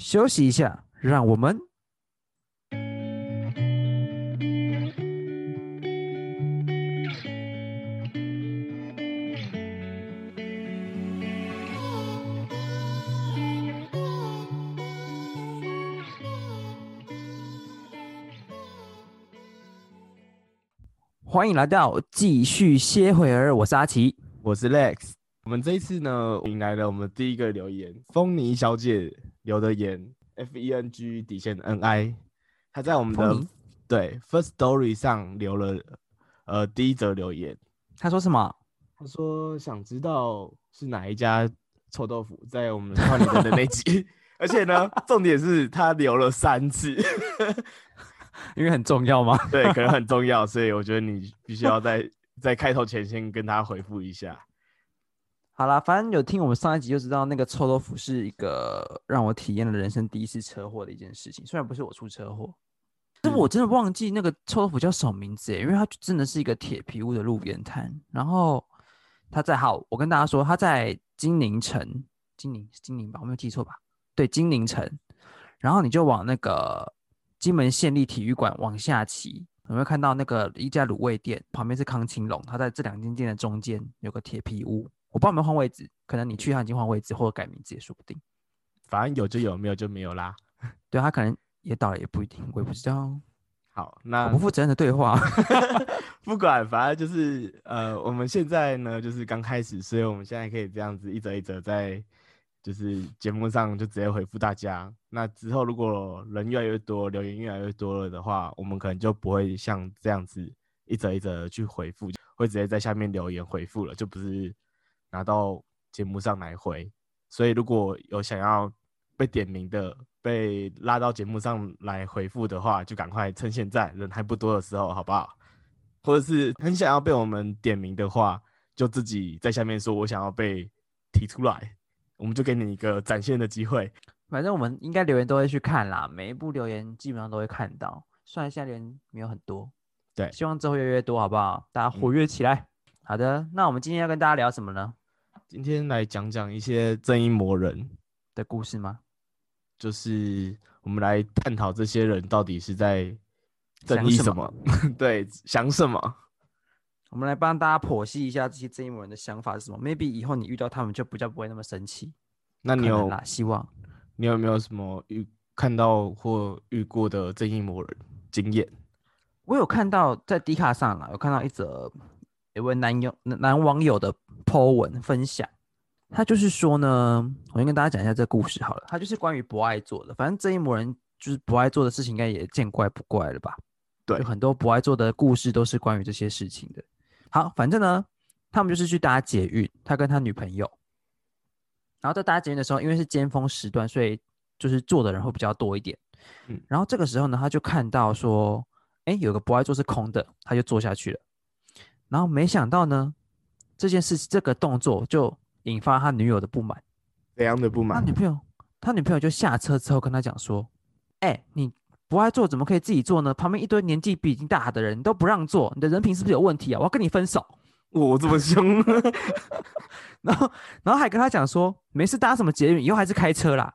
休息一下，让我们欢迎来到继续歇会儿，我是阿奇。我是 Lex。我们这一次呢，迎来了我们第一个留言，风妮小姐留的言，F E N G 底线 N I，他在我们的对 First Story 上留了呃第一则留言，他说什么？他说想知道是哪一家臭豆腐在我们少年人的那集，而且呢，重点是他留了三次，因为很重要吗？对，可能很重要，所以我觉得你必须要在在开头前先跟他回复一下。好啦，反正有听我们上一集就知道，那个臭豆腐是一个让我体验了人生第一次车祸的一件事情。虽然不是我出车祸，但是我真的忘记那个臭豆腐叫什么名字诶，因为它真的是一个铁皮屋的路边摊。然后它在好，我跟大家说，它在金陵城，金陵金陵吧？我没有记错吧？对，金陵城。然后你就往那个金门县立体育馆往下骑，你会看到那个一家卤味店，旁边是康青龙，它在这两间店的中间有个铁皮屋。我不知道有没有换位置，可能你去他已经换位置或者改名字也说不定。反正有就有，没有就没有啦。对他可能也倒了也不一定，我也不知道。好，好那不负责任的对话。不管，反正就是呃，我们现在呢就是刚开始，所以我们现在可以这样子一则一则在就是节目上就直接回复大家。那之后如果人越来越多，留言越来越多了的话，我们可能就不会像这样子一则一则地去回复，会直接在下面留言回复了，就不是拿到节目上来回。所以如果有想要被点名的、被拉到节目上来回复的话，就赶快趁现在人还不多的时候，好不好？或者是很想要被我们点名的话，就自己在下面说我想要被提出来，我们就给你一个展现的机会。反正我们应该留言都会去看啦，每一部留言基本上都会看到。虽然现在留言没有很多，对希望之后越来越多，好不好？大家活跃起来。好的，那我们今天要跟大家聊什么呢？今天来讲讲一些正义魔人，的故事吗？就是我们来探讨这些人到底是在正想什么，对，想什么。我们来帮大家剖析一下这些正义魔人的想法是什么。Maybe 以后你遇到他们就比较不会那么生气。那你有希望。你有没有什么遇看到或遇过的正义魔人经验？我有看到在迪卡上啊，有看到一则一位男友男男网友的 po 文分享，他就是说呢，我先跟大家讲一下这个故事好了，他就是关于不爱做的，反正正义魔人就是不爱做的事情，应该也见怪不怪了吧？对有很多不爱做的故事都是关于这些事情的。好，反正呢，他们就是去搭捷运，他跟他女朋友，然后在搭捷运的时候，因为是尖峰时段，所以就是坐的人会比较多一点。嗯然后这个时候呢，他就看到说，哎，有个不爱坐是空的，他就坐下去了。然后没想到呢，这件事这个动作就引发他女友的不满。怎样的不满他女？朋友，他女朋友就下车之后跟他讲说：“哎、你不爱坐，怎么可以自己坐呢？旁边一堆年纪比你大的人，你都不让坐，你的人品是不是有问题啊？我要跟你分手。我这么凶，”然后，然后还跟他讲说：“没事，搭什么捷运，以后还是开车啦。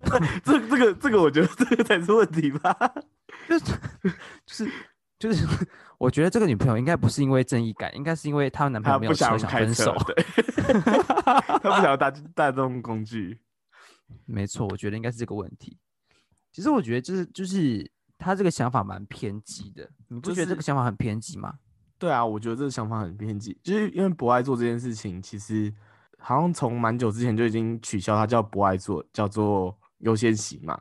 这这个这个，我觉得这个才是问题吧。”就是就是，我觉得这个女朋友应该不是因为正义感，应该是因为她男朋友没有想分手。对，他不想搭大众工具。没错，我觉得应该是这个问题。其实我觉得就是就是他这个想法蛮偏激的，你不觉得这个想法很偏激吗？对啊，我觉得这个想法很偏激，就是因为不爱做这件事情，其实好像从蛮久之前就已经取消它叫不爱做，叫做优先席嘛。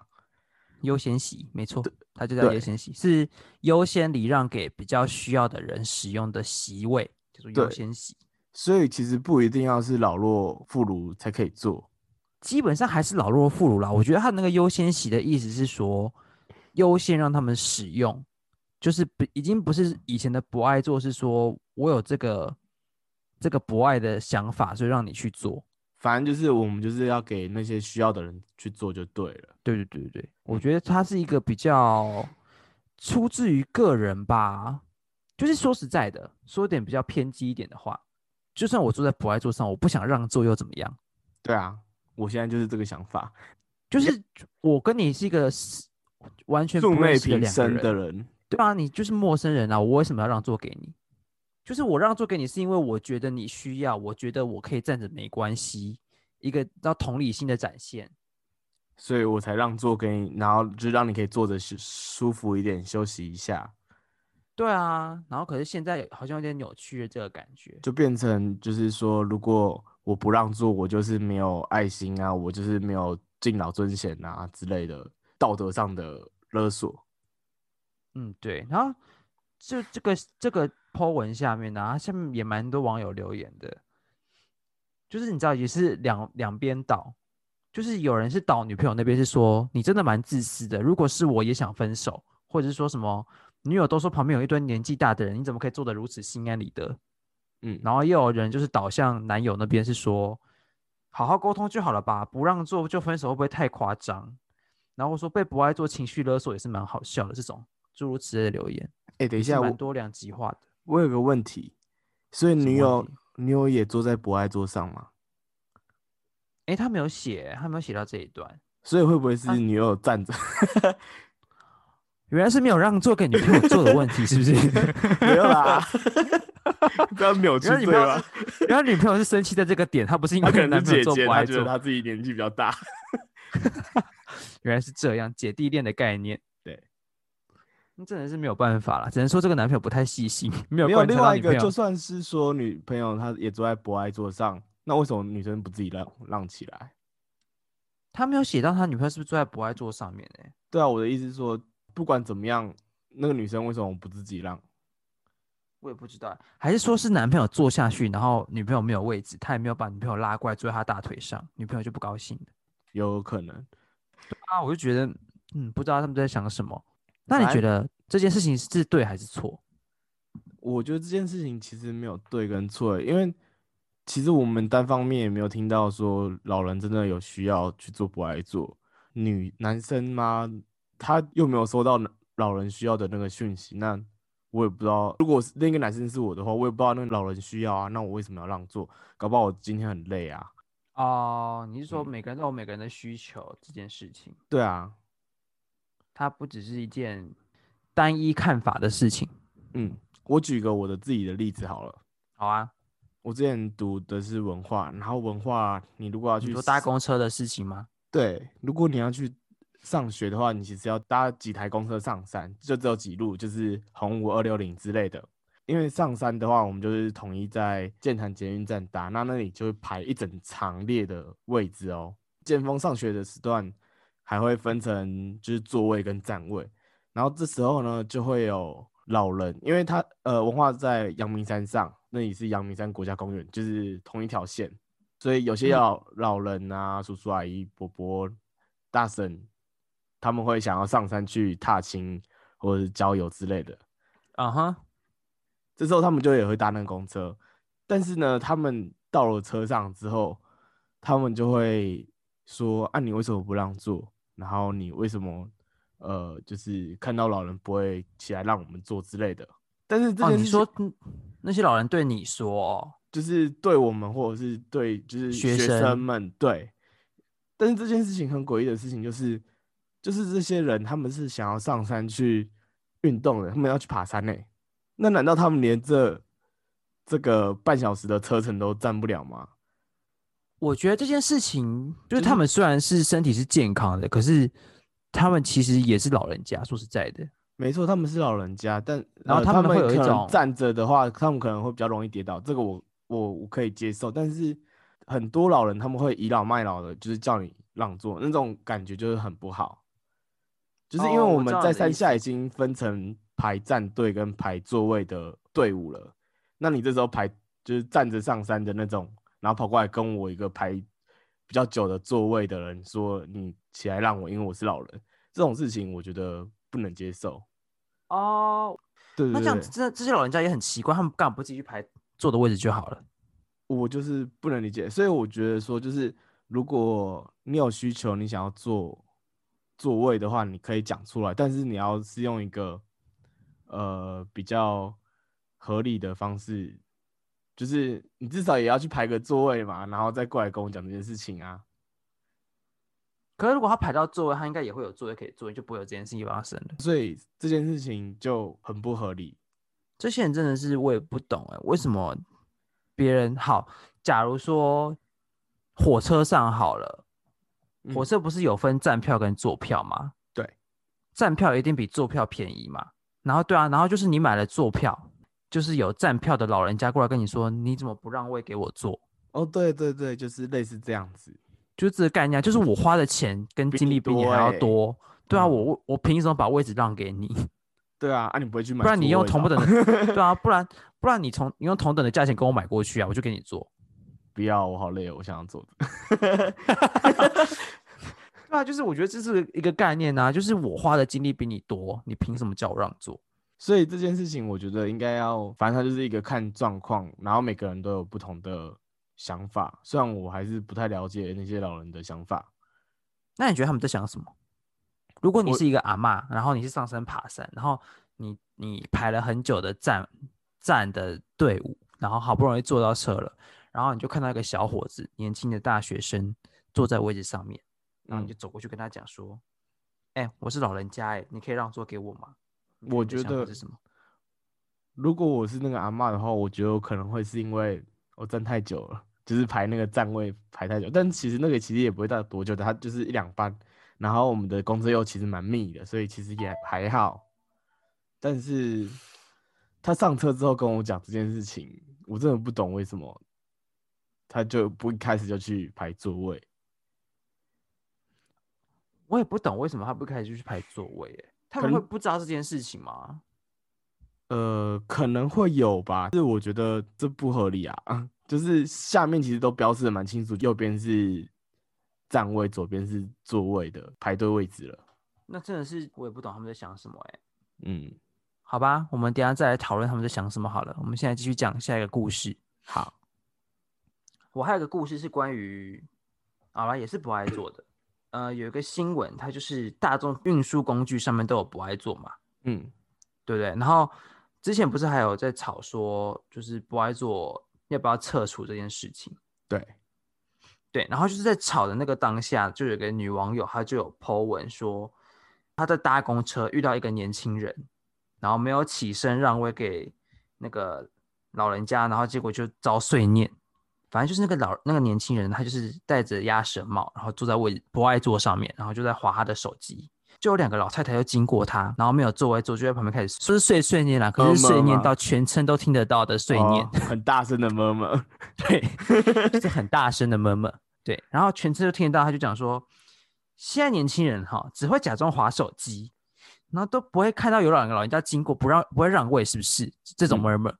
优先席，没错，它就叫优先席，是优先礼让给比较需要的人使用的席位，叫做优先席。所以其实不一定要是老弱妇孺才可以坐。基本上还是老弱妇孺啦。我觉得他那个优先席的意思是说，优先让他们使用，就是不已经不是以前的不爱做，是说我有这个这个不爱的想法，所以让你去做。反正就是我们就是要给那些需要的人去做就对了。对对对对对，我嗯觉得它是一个比较出自于个人吧。就是说实在的，说点比较偏激一点的话，就算我坐在不爱座上，我不想让座又怎么样？对啊，我现在就是这个想法。就是我跟你是一个完全不素昧平生的人，对啊，你就是陌生人啊，我为什么要让座给你？就是我让座给你，是因为我觉得你需要，我觉得我可以站着没关系，一个叫同理心的展现。所以我才让座给你，然后就让你可以坐着舒舒服一点，休息一下，对啊，然后可是现在好像有点扭曲了这个感觉。就变成就是说，如果我不让座，我就是没有爱心啊，我就是没有敬老尊贤啊之类的道德上的勒索。嗯，对。然后就这个这个 po 文下面呢、它下面也蛮多网友留言的，就是你知道也是两两边倒，就是有人是倒女朋友那边是说你真的蛮自私的，如果是我也想分手，或者是说什么女友都说旁边有一堆年纪大的人，你怎么可以做得如此心安理得？嗯，然后也有人就是倒向男友那边是说，好好沟通就好了吧，不让做就分手会不会太夸张？然后说被不爱做情绪勒索也是蛮好笑的，这种诸如此类的留言，哎、等一下，蛮多两极化的。我有个问题，所以女友女友也坐在博爱桌上吗？诶，他没有写，他没有写到这一段，所以会不会是啊女友站着？原来是没有让座给女朋友坐的问题，是不是？没有啦，不要扭曲对吧？原来女朋友是生气在这个点，她不是因为男朋友是姐姐，做不爱做她觉得，她自己年纪比较大。原来是这样，姐弟恋的概念。对，那真的是没有办法了，只能说这个男朋友不太细心，没有没有另外一个，就算是说女朋友她也坐在博爱座上，那为什么女生不自己让让起来？他没有写到他女朋友是不是坐在博爱座上面呢、对啊，我的意思是说，不管怎么样，那个女生为什么不自己让？我也不知道，还是说是男朋友坐下去，然后女朋友没有位置，他也没有把女朋友拉过来坐在他大腿上，女朋友就不高兴了。有可能。啊，我就觉得，嗯，不知道他们在想什么。那你觉得这件事情是对还是错？我觉得这件事情其实没有对跟错欸，因为其实我们单方面也没有听到说老人真的有需要去做不爱做，女男生吗？他又没有收到老人需要的那个讯息，那我也不知道。如果是那个男生是我的话，我也不知道那个老人需要啊，那我为什么要让座？搞不好我今天很累啊。哦，你是说嗯每个人都有每个人的需求这件事情，对啊，它不只是一件单一看法的事情。嗯，我举个我的自己的例子好了。好啊，我之前读的是文化，然后文化你如果要去搭公车的事情吗？对，如果你要去上学的话，你其实要搭几台公车上山，就只有几路，就是红五二六零之类的。因为上山的话，我们就是统一在建潭捷运站搭，那那里就会排一整长列的位置哦。剑锋上学的时段还会分成就是座位跟站位，然后这时候呢就会有老人，因为他呃文化在阳明山上，那里是阳明山国家公园，就是同一条线，所以有些嗯老老人啊、叔叔阿姨、伯伯、大婶，他们会想要上山去踏青或者是郊游之类的。啊哈，这时候他们就也会搭那个公车，但是呢，他们到了车上之后，他们就会说：“啊，你为什么不让座？然后你为什么呃，就是看到老人不会起来让我们坐之类的？”但是这哦，件事情你说嗯那些老人对你说哦，就是对我们或者是对就是学生们对，但是这件事情很诡异的事情就是，就是这些人他们是想要上山去运动的，他们要去爬山呢、那难道他们连这这个半小时的车程都占不了吗？我觉得这件事情，就是他们虽然是身体是健康的，可是他们其实也是老人家。说实在的，没错，他们是老人家，但呃、然后他们会有一种站着的话，他们可能会比较容易跌倒，这个我我我可以接受。但是很多老人他们会倚老卖老的，就是叫你让座，那种感觉就是很不好。就是因为我们在山下已经分成排站队跟排座位的队伍了，那你这时候排就是站着上山的那种，然后跑过来跟我一个排比较久的座位的人说你起来让我，因为我是老人，这种事情我觉得不能接受。哦，对对对那这样子，，这这些老人家也很奇怪，他们干嘛不自己去排坐的位置就好了？我就是不能理解，所以我觉得说，就是如果你有需求，你想要坐座位的话，你可以讲出来，但是你要是用一个呃比较合理的方式，就是你至少也要去排个座位嘛，然后再过来跟我讲这件事情啊。可是如果他排到座位，他应该也会有座位可以坐，就不会有这件事情发生了。所以这件事情就很不合理。这些人真的是我也不懂哎，为什么别人好？假如说火车上好了，火车不是有分站票跟坐票吗？对，站票一定比坐票便宜嘛。然后对啊，然后就是你买了坐票，就是有站票的老人家过来跟你说，你怎么不让位给我坐？哦，对对对，就是类似这样子，就这个概念，就是我花的钱跟精力比你还要多。对啊，我我我凭什么把位置让给你？对啊，啊你不会去买，不然你用同等的，对啊，不然不然你从你用同等的价钱跟我买过去啊，我就给你做。不要，我好累，我想要做的。对啊，就是我觉得这是一个概念啊，就是我花的精力比你多，你凭什么叫我让座？所以这件事情，我觉得应该要，反正它就是一个看状况，然后每个人都有不同的想法。虽然我还是不太了解那些老人的想法，那你觉得他们在想什么？如果你是一个阿妈，然后你是上山爬山，然后你你排了很久的站站的队伍，然后好不容易坐到车了，然后你就看到一个小伙子，年轻的大学生坐在位置上面，然后你就走过去跟他讲说：“哎，我是老人家，哎，你可以让座给我吗？”我觉得是什么？如果我是那个阿妈的话，我觉得我可能会是因为我站太久了，就是排那个站位排太久。但其实那个其实也不会到多久的，它就是一两班。然后我们的公车又其实蛮密的，所以其实也还好。但是他上车之后跟我讲这件事情，我真的不懂为什么他就不一开始就去排座位。我也不懂为什么他不开始就去排座位，哎，他们会不知道这件事情吗？呃，可能会有吧，但是我觉得这不合理啊，就是下面其实都标示的蛮清楚，右边是。站位左边是座位的排队位置了，那真的是我也不懂他们在想什么哎。嗯，好吧，我们等下再来讨论他们在想什么好了。我们现在继续讲下一个故事。好，我还有个故事是关于，好了，也是不爱做的。呃，有一个新闻，它就是大众运输工具上面都有不爱坐嘛。嗯，对不对？然后之前不是还有在吵说，就是不爱坐要不要撤除这件事情？对。对，然后就是在吵的那个当下，就有个女网友，她就有 po 文说，她在搭公车遇到一个年轻人，然后没有起身让位给那个老人家，然后结果就遭碎念。反正就是那个老那个年轻人，他就是戴着鸭舌帽，然后坐在位不爱坐上面，然后就在划他的手机。就有两个老太太又经过他，然后没有座位坐，就在旁边开始说是碎碎念啦，可是碎念到全村都听得到的碎念，很大声的么么，对，就是很大声的么么。对，然后全村都听得到，他就讲说，现在年轻人哈只会假装划手机，然后都不会看到有两个老人家经过，不让不会让位，是不是这种摸摸？嗯，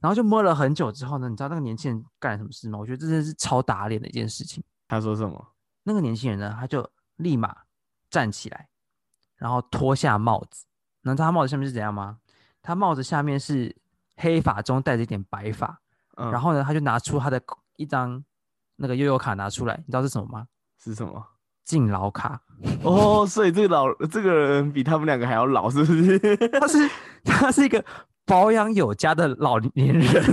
然后就摸了很久之后呢，你知道那个年轻人干了什么事吗？我觉得这真的是超打脸的一件事情。他说什么？那个年轻人呢，他就立马站起来，然后脱下帽子。能知道他帽子下面是怎样吗？他帽子下面是黑发中带着一点白发。嗯，然后呢，他就拿出他的一张。那个悠悠卡拿出来，你知道是什么吗？是什么？敬老卡。哦，所以这个老这个人比他们两个还要老，是不是？他是他是一个保养有加的老年人。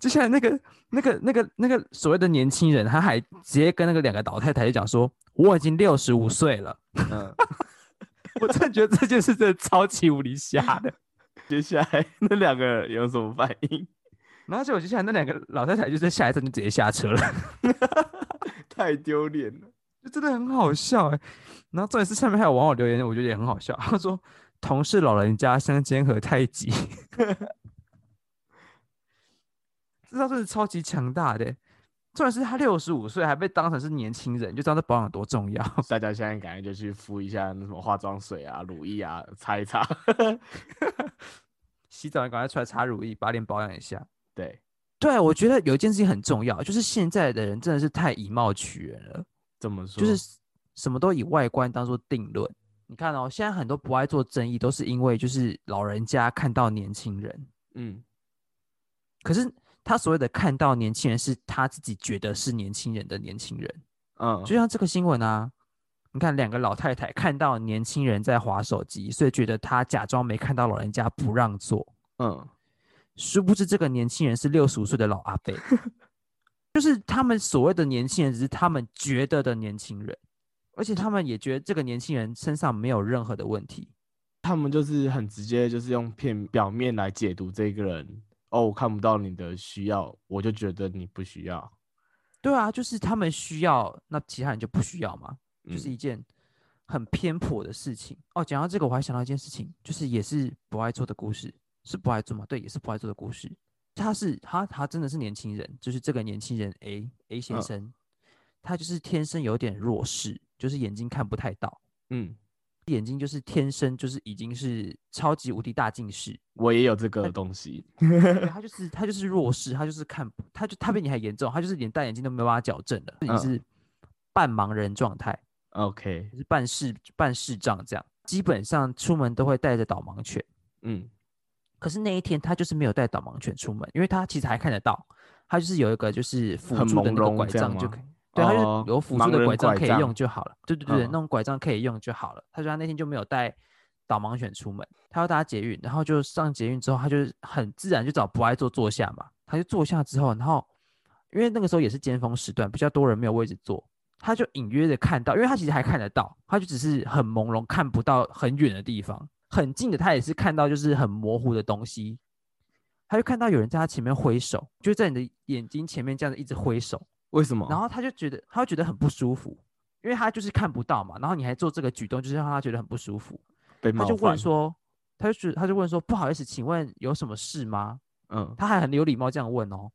接下来那个那个那个那个所谓的年轻人，他还直接跟那个两个老太太就讲说：“我已经六十五岁了。”嗯，我真的觉得这件事真的超级无理瞎的。接下来那两个人有什么反应？然后结果接下来那两个老太太就在下一站就直接下车了，太丢脸了，就真的很好笑哎。然后重点是下面还有网友留言，我觉得也很好笑。他说：“同是老人家相煎何太急。”这招真是超级强大的。重点是他六十五岁还被当成是年轻人，就知道这保养多重要。大家现在赶快就去敷一下那什么化妆水啊、乳液啊，擦一擦。洗澡赶快出来擦乳液，把脸保养一下。对，对，我觉得有一件事情很重要，就是现在的人真的是太以貌取人了。怎么说？就是什么都以外观当做定论。你看哦，现在很多不爱做争议，都是因为就是老人家看到年轻人，嗯，可是他所谓的看到年轻人，是他自己觉得是年轻人的年轻人，嗯，就像这个新闻啊，你看两个老太太看到年轻人在划手机，所以觉得他假装没看到老人家不让座，嗯。殊不知，这个年轻人是六十五岁的老阿伯。就是他们所谓的年轻人，只是他们觉得的年轻人，而且他们也觉得这个年轻人身上没有任何的问题。他们就是很直接，就是用片表面来解读这个人。哦，我看不到你的需要，我就觉得你不需要。对啊，就是他们需要，那其他人就不需要嘛，就是嗯一件很偏颇的事情。哦，讲到这个，我还想到一件事情，就是也是不爱做的故事，是不爱做吗？对，也是不爱做的故事。他是他他真的是年轻人，就是这个年轻人 A A 先嗯。生，他就是天生有点弱视，就是眼睛看不太到，嗯，眼睛就是天生就是已经是超级无敌大近视，我也有这个东西。对他就是他就是弱视，他就是看不，他就他比你还严重，他就是连戴眼镜都没有办法矫正的，你嗯是半盲人状态，OK，就是半视半视障这样，基本上出门都会带着导盲犬。嗯可是那一天他就是没有带导盲犬出门，因为他其实还看得到，他就是有一个就是辅助的那个拐杖就可以，对，他哦就有辅助的拐杖可以用就好了。对对对，嗯那种拐杖可以用就好了。他说他那天就没有带导盲犬出门，他要搭捷运，然后就上捷运之后，他就很自然就找不爱坐坐下嘛，他就坐下之后，然后因为那个时候也是尖峰时段，比较多人没有位置坐，他就隐约的看到，因为他其实还看得到，他就只是很朦胧，看不到很远的地方，很近的他也是看到就是很模糊的东西，他就看到有人在他前面挥手，就在你的眼睛前面这样子一直挥手，为什么？然后他就觉得他会觉得很不舒服，因为他就是看不到嘛，然后你还做这个举动，就是让他觉得很不舒服，他就问。说，他就他就问说，不好意思，请问有什么事吗？嗯，他还很有礼貌这样问哦，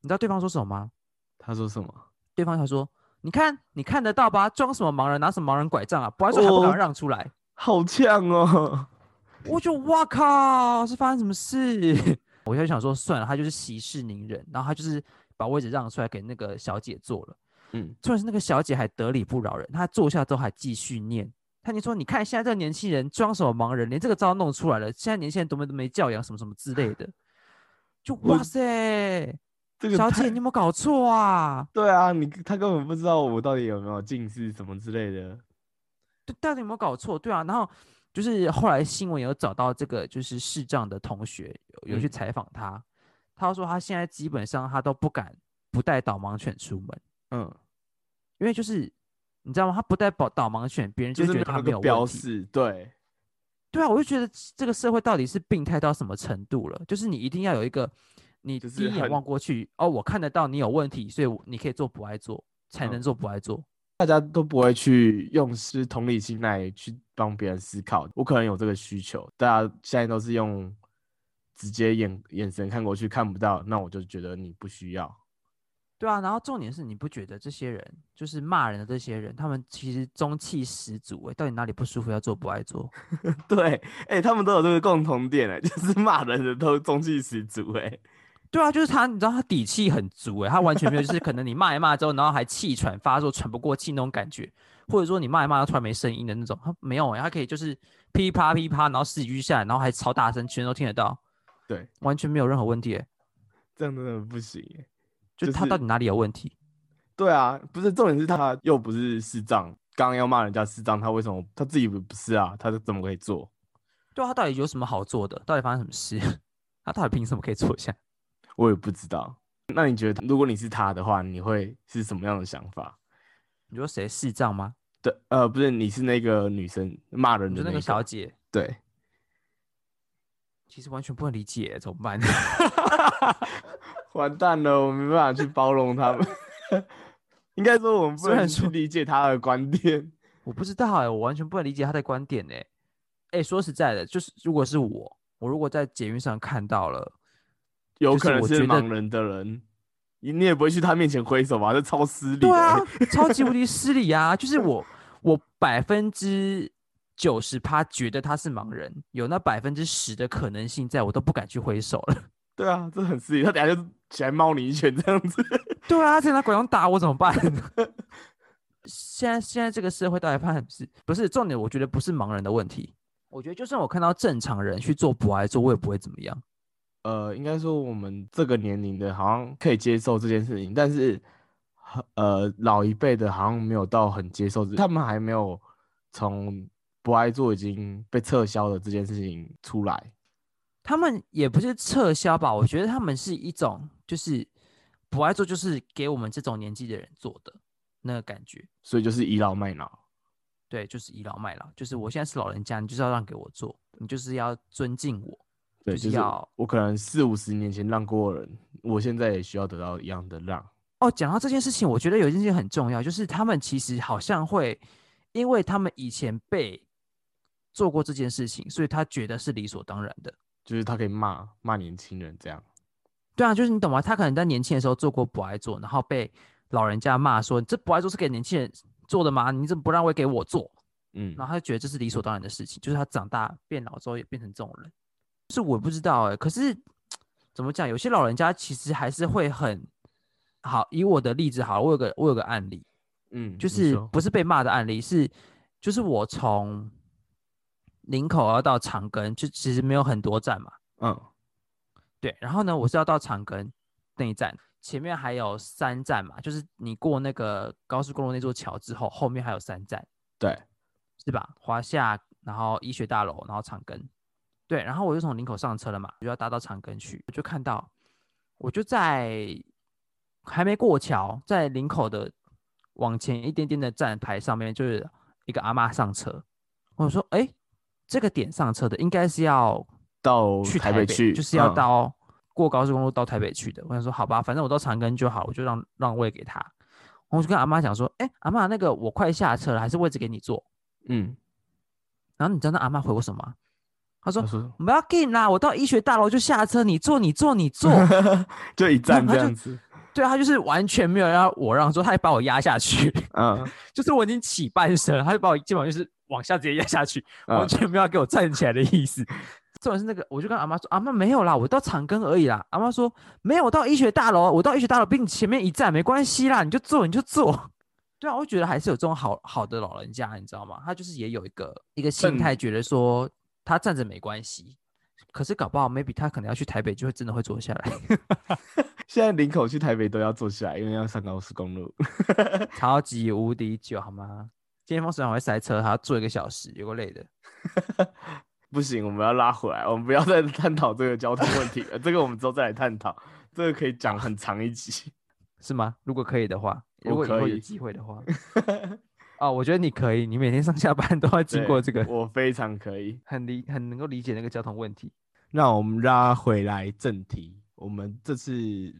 你知道对方说什么吗？他说什么？对方他说，你看你看得到吧，装什么盲人，拿什么盲人拐杖啊？不然说还不敢哦让出来。好呛哦！我就哇靠，是发生什么事？我就想说算了，他就是息事宁人，然后他就是把位置让出来给那个小姐坐了。嗯，重点是那个小姐还得理不饶人，她坐下之后还继续念。她就说：“你看现在这个年轻人装什么盲人，连这个招都弄出来了。现在年轻人多么都没教养，什么什么之类的。”就哇塞，这个小姐你有没有搞错啊？对啊，你他根本不知道我到底有没有近视什么之类的。对，到底有没有搞错？对啊，然后就是后来新闻有找到这个就是视障的同学，有有去嗯采访他，他说他现在基本上他都不敢不带导盲犬出门，嗯，因为就是你知道吗？他不带导导盲犬，别人就就是觉得他没有标问题。示，对，对啊，我就觉得这个社会到底是病态到什么程度了？就是你一定要有一个，你第一眼望过去，哦，我看得到你有问题，所以我你可以做不爱做，才能嗯做不爱做。大家都不会去用是同理心来去帮别人思考。我可能有这个需求，大家现在都是用直接眼眼神看过去，看不到，那我就觉得你不需要。对啊，然后重点是你不觉得这些人就是骂人的这些人，他们其实中气十足诶，到底哪里不舒服要做不爱做？对，哎、他们都有这个共同点哎，就是骂人的都中气十足哎。对啊，就是他，你知道他底气很足诶，他完全没有就是可能你骂一骂之后，然后还气喘发作喘不过气那种感觉，或者说你骂一骂他突然没声音的那种，他没有诶，他可以就是噼啪噼啪，然后十几句下来，然后还超大声，全都听得到，对，完全没有任何问题诶。这样真的不行哎。就就是他到底哪里有问题？对啊，不是重点是他又不是视障，刚刚要骂人家视障，他为什么他自己不不是啊？他怎么可以做？对啊，他到底有什么好做的？到底发生什么事？他到底凭什么可以坐下？我也不知道。那你觉得，如果你是他的话，你会是什么样的想法？你说谁视障吗？对，呃，不是，你是那个女生骂人的那个小姐，对，其实完全不能理解，怎么办？完蛋了，我没办法去包容他们。应该说，我们不能去说理解他的观点。我不知道哎、我完全不能理解他的观点哎、哎、说实在的，就是如果是我，我如果在捷运上看到了，有可能是盲人的人，你你也不会去他面前挥手吧？这超失礼欸。对啊，超级无敌 失礼啊！就是我，我百分之九十趴觉得他是盲人，有那百分之十的可能性在，我都不敢去挥手了。对啊，这很失礼。他等下就起来猫你一拳这样子。对啊，他拿拐杖打我怎么办？现在现在这个社会到底发生什么事？不是重点，我觉得不是盲人的问题。我觉得就算我看到正常人去做不爱做，我也不会怎么样。呃，应该说我们这个年龄的，好像可以接受这件事情，但是，呃，老一辈的好像没有到很接受这，他们还没有从不爱做已经被撤销的这件事情出来。他们也不是撤销吧，我觉得他们是一种就是不爱做就是给我们这种年纪的人做的那个感觉。所以就是倚老卖老。对，就是倚老卖老，就是我现在是老人家，你就是要让给我做，你就是要尊敬我。对，就是要我可能四五十年前让过人，我现在也需要得到一样的让。哦，讲到这件事情，我觉得有一件事情很重要，就是他们其实好像会，因为他们以前被做过这件事情，所以他觉得是理所当然的。就是他可以骂骂年轻人这样。对啊，就是你懂吗？他可能在年轻的时候做过不爱做，然后被老人家骂说这不爱做是给年轻人做的吗？你怎么不让位给我做？嗯，然后他就觉得这是理所当然的事情，就是他长大变老之后也变成这种人。是我不知道哎、可是怎么讲？有些老人家其实还是会很好。以我的例子好了，我有个我有个案例，嗯，就是不是被骂的案例，是就是我从林口要到长庚，就其实没有很多站嘛，嗯对。然后呢，我是要到长庚那一站，前面还有三站嘛，就是你过那个高速公路那座桥之后，后面还有三站，对，是吧？华夏，然后医学大楼，然后长庚，对。然后我就从林口上车了嘛，就要搭到长庚去，我就看到，我就在还没过桥，在林口的往前一点点的站牌上面，就是一个阿妈上车。我说，哎，这个点上车的应该是要到去台台北去，就是要嗯到过高速公路到台北去的。我想说，好吧，反正我到长庚就好，我就让让位给他。我就跟阿妈讲说，哎，阿妈，那个我快下车了，还是位置给你坐。嗯，然后你知道那阿妈回我什么他说不要紧啦，我到医学大楼就下车，你坐你坐你坐。就一站这样子，对啊，他就是完全没有让我让，说他还把我压下去，嗯 就是我已经起半身了，他就把我基本上就是往下直接压下去，完嗯全没有要给我站起来的意思。重点是那个，我就跟阿妈说，阿妈没有啦，我到长庚而已啦。阿妈说没有，我到医学大楼，我到医学大楼比你前面一站，没关系啦，你就坐你就坐。对啊，我觉得还是有这种好好的老人家，你知道吗？他就是也有一个一个心态，觉得说他站着没关系，可是搞不好 maybe 他可能要去台北，就会真的会坐下来，现在林口去台北都要坐下来，因为要上高速公路。超级无敌久，好吗？今天风水好会塞车，还要坐一个小时，有个累的。不行，我们要拉回来，我们不要再探讨这个交通问题了。这个我们之后再来探讨，这个可以讲很长一集。是吗？如果可以的话，如果以后有可以机会的话，哦，我觉得你可以，你每天上下班 都要经过这对个，我非常可以。很理很能够理解那个交通问题。那我们拉回来正题，我们这次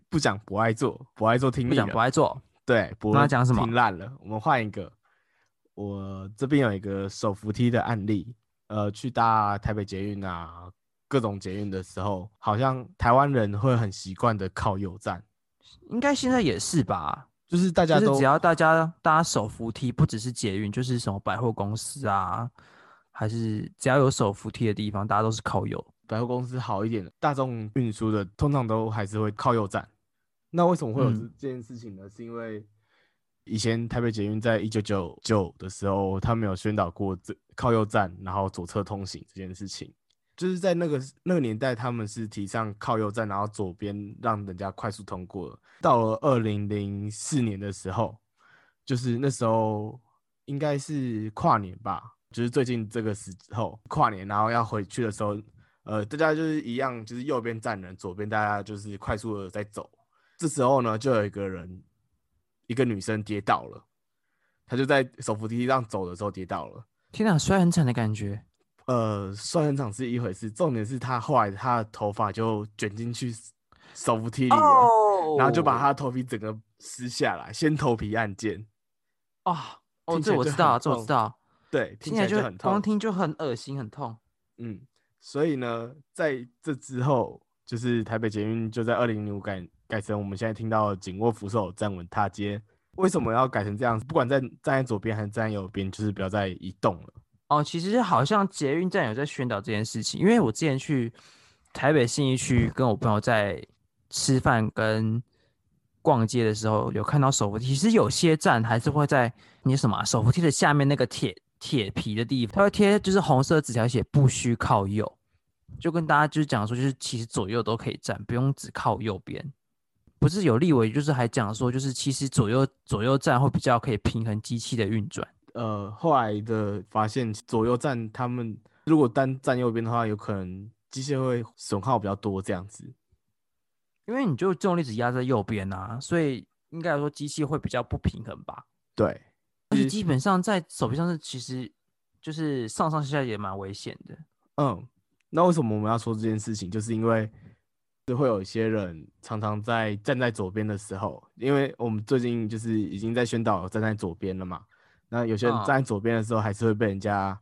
不讲不爱做，不爱做听不讲不爱做，对，不那讲什么听烂了，我们换一个。我这边有一个手扶梯的案例，呃，去搭台北捷运啊，各种捷运的时候，好像台湾人会很习惯的靠右站，应该现在也是吧？就是大家都只要大家搭手扶梯，不只是捷运，就是什么百货公司啊，还是只要有手扶梯的地方，大家都是靠右。百货公司好一点的，大众运输的通常都还是会靠右站。那为什么会有这件事情呢？是因为以前台北捷运在一九九九的时候，他们有宣导过这靠右站，然后左侧通行这件事情。就是在那个那个年代，他们是提倡靠右站，然后左边让人家快速通过。到了二零零四年的时候，就是那时候应该是跨年吧，就是最近这个时候跨年，然后要回去的时候，呃，大家就是一样，就是右边站人，左边大家就是快速的在走。这时候呢，就有一个人，一个女生跌倒了，她就在手扶梯上走的时候跌倒了。天哪，摔很惨的感觉。呃，摔很长是一回事，重点是他后来他的头发就卷进去手扶梯里了，哦然后就把他的头皮整个撕下来，先头皮按键。啊，哦，听起来就这我知道，这我知道，对，听听起来就起来就很痛。光听就很恶心，很痛。嗯，所以呢，在这之后，就是台北捷运就在二零零五改改成我们现在听到紧握扶手站稳踏阶。为什么要改成这样子？不管在站在左边还是站在右边，就是不要再移动了。哦，其实好像捷运站有在宣导这件事情，因为我之前去台北信义区跟我朋友在吃饭跟逛街的时候，有看到手扶梯。其实有些站还是会在你什么手扶梯的下面那个铁铁皮的地方，它会贴就是红色纸条写不需靠右，就跟大家就是讲说，就是其实左右都可以站，不用只靠右边。不是有立委就是还讲说，就是其实左右左右站会比较可以平衡机器的运转。呃，后来的发现，左右站他们如果单站右边的话，有可能机械会损耗比较多这样子。因为你就重力只压在右边啊，所以应该来说机器会比较不平衡吧。对，而且基本上在手臂上是其实就是上上下下也蛮危险的。嗯，那为什么我们要说这件事情？就是因为是会有一些人常常在站在左边的时候，因为我们最近就是已经在宣导站在左边了嘛。那有些人嗯。站在左边的时候，还是会被人家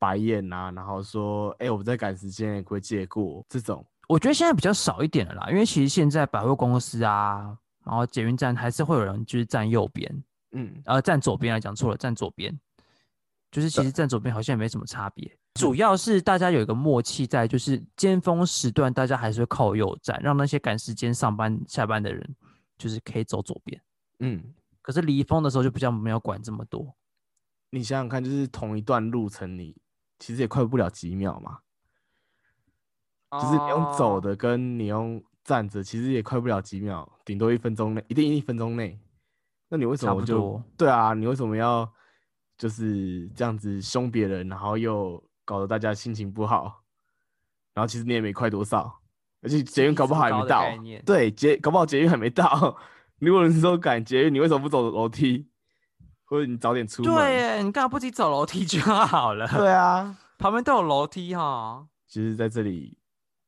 白眼啊，然后说：“哎、我们在赶时间，也不可以借过？”这种，我觉得现在比较少一点了啦，因为其实现在百货公司啊，然后捷运站还是会有人就是站右边，嗯，呃，站左边来讲错了，站左边，就是其实站左边好像也没什么差别，主要是大家有一个默契在，就是尖峰时段大家还是会靠右站，让那些赶时间上班下班的人就是可以走左边。嗯，可是离峰的时候就比较没有管这么多，你想想看，就是同一段路程，你其实也快不了几秒嘛。就是你用走哦，的跟你用站着，其实也快不了几秒，顶多一分钟内，一定一分钟内。那你为什么就对啊？你为什么要就是这样子凶别人，然后又搞得大家心情不好？然后其实你也没快多少，而且捷运搞不好还没到对，捷搞不好捷运还没到。如果你说赶捷运，你为什么不走楼梯？或者你早点出门？对耶，你干嘛不自己走楼梯就好了？对啊，旁边都有楼梯哈。就是在这里